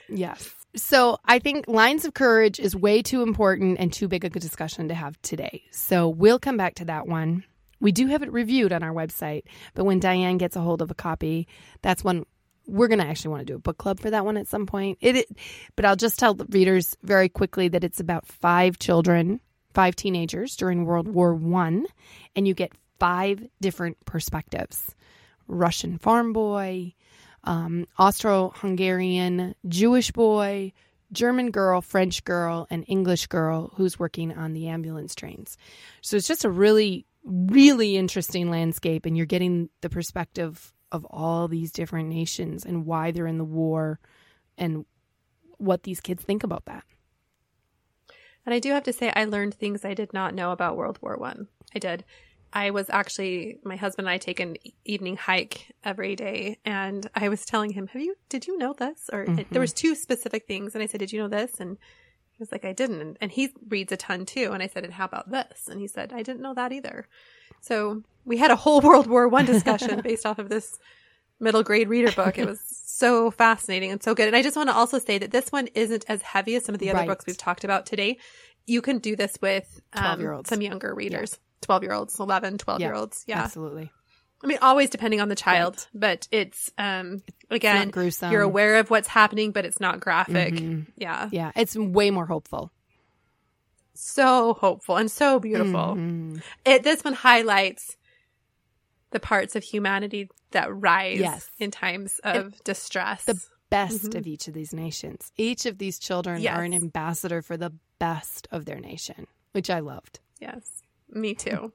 Yes. So I think Lines of Courage is way too important and too big a discussion to have today. So we'll come back to that one. We do have it reviewed on our website, but when Diane gets a hold of a copy, that's when we're going to actually want to do a book club for that one at some point. It, it but I'll just tell the readers very quickly that it's about five children, five teenagers during World War 1 and you get five different perspectives. Russian farm boy, um, Austro Hungarian Jewish boy, German girl, French girl, and English girl who's working on the ambulance trains. So it's just a really, really interesting landscape, and you're getting the perspective of all these different nations and why they're in the war and what these kids think about that. And I do have to say, I learned things I did not know about World War One. I. I did. I was actually my husband and I take an evening hike every day, and I was telling him, "Have you? Did you know this?" Or Mhm. there was two specific things, and I said, "Did you know this?" And he was like, "I didn't." And, and he reads a ton too, and I said, "And how about this?" And he said, "I didn't know that either." So we had a whole World War One discussion based off of this middle grade reader book. It was so fascinating and so good. And I just want to also say that this one isn't as heavy as some of the other Right. books we've talked about today. You can do this with um, 12-year-olds. some younger readers, 12 year olds, 11, 12 year olds. Yeah. Absolutely. I mean, always depending on the child, but it's, um, again, gruesome. you're aware of what's happening, but it's not graphic. Mhm. Yeah. Yeah, it's way more hopeful. So hopeful and so beautiful. Mhm. It, this one highlights the parts of humanity that rise Yes. in times of distress. the best Mhm. of each of these nations. Each of these children are an ambassador for the best of their nation, which I loved. yes. Me too.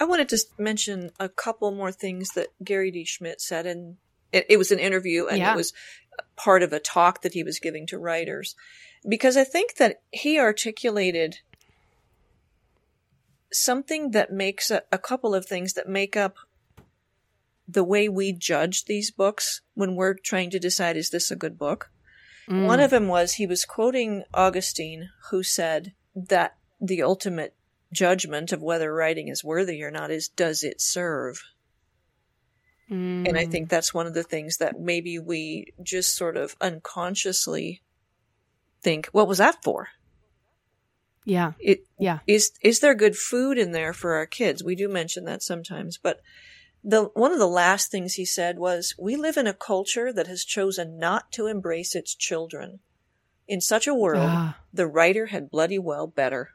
I wanted to mention a couple more things that Gary D. Schmidt said, and it, it was an interview and Yeah. it was part of a talk that he was giving to writers. Because I think that he articulated something that makes a, a couple of things that make up the way we judge these books when we're trying to decide is this a good book? Mm. One of them was he was quoting Augustine, who said that the ultimate judgment of whether writing is worthy or not is does it serve? Mm. And I think that's one of the things that maybe we just sort of unconsciously think, what was that for? yeah, It yeah, is is there good food in there for our kids? We do mention that sometimes, but the one of the last things he said was, "We live in a culture that has chosen not to embrace its children. In such a world, Ah. the writer had bloody well better."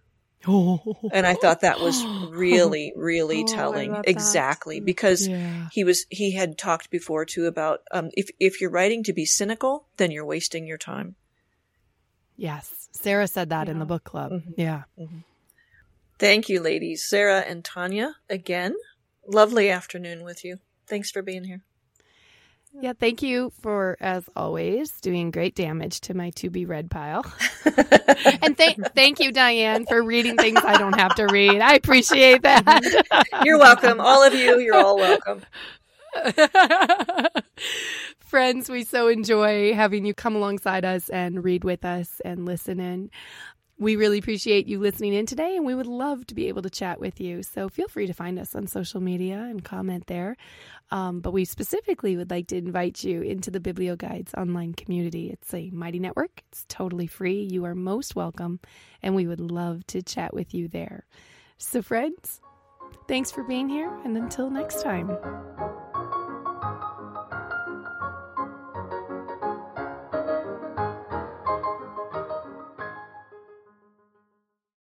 Oh. And I thought that was really, really Oh, telling. love that. Exactly, because yeah. he was he had talked before too about um, if if you're writing to be cynical, then you're wasting your time. Yes, Sarah said that in the book club. Mhm. Yeah, Thank you, ladies, Sarah and Tanya. Again, lovely afternoon with you. Thanks for being here. Yeah. Thank you for, as always, doing great damage to my to be read pile. and thank thank you, Diane, for reading things I don't have to read. I appreciate that. You're welcome, all of you. You're all welcome. Friends, we so enjoy having you come alongside us and read with us and listen in. We really appreciate you listening in today, and we would love to be able to chat with you. So feel free to find us on social media and comment there. Um, but we specifically would like to invite you into the BiblioGuides online community. It's a mighty network, it's totally free. You are most welcome, and we would love to chat with you there. So, friends, thanks for being here, and until next time.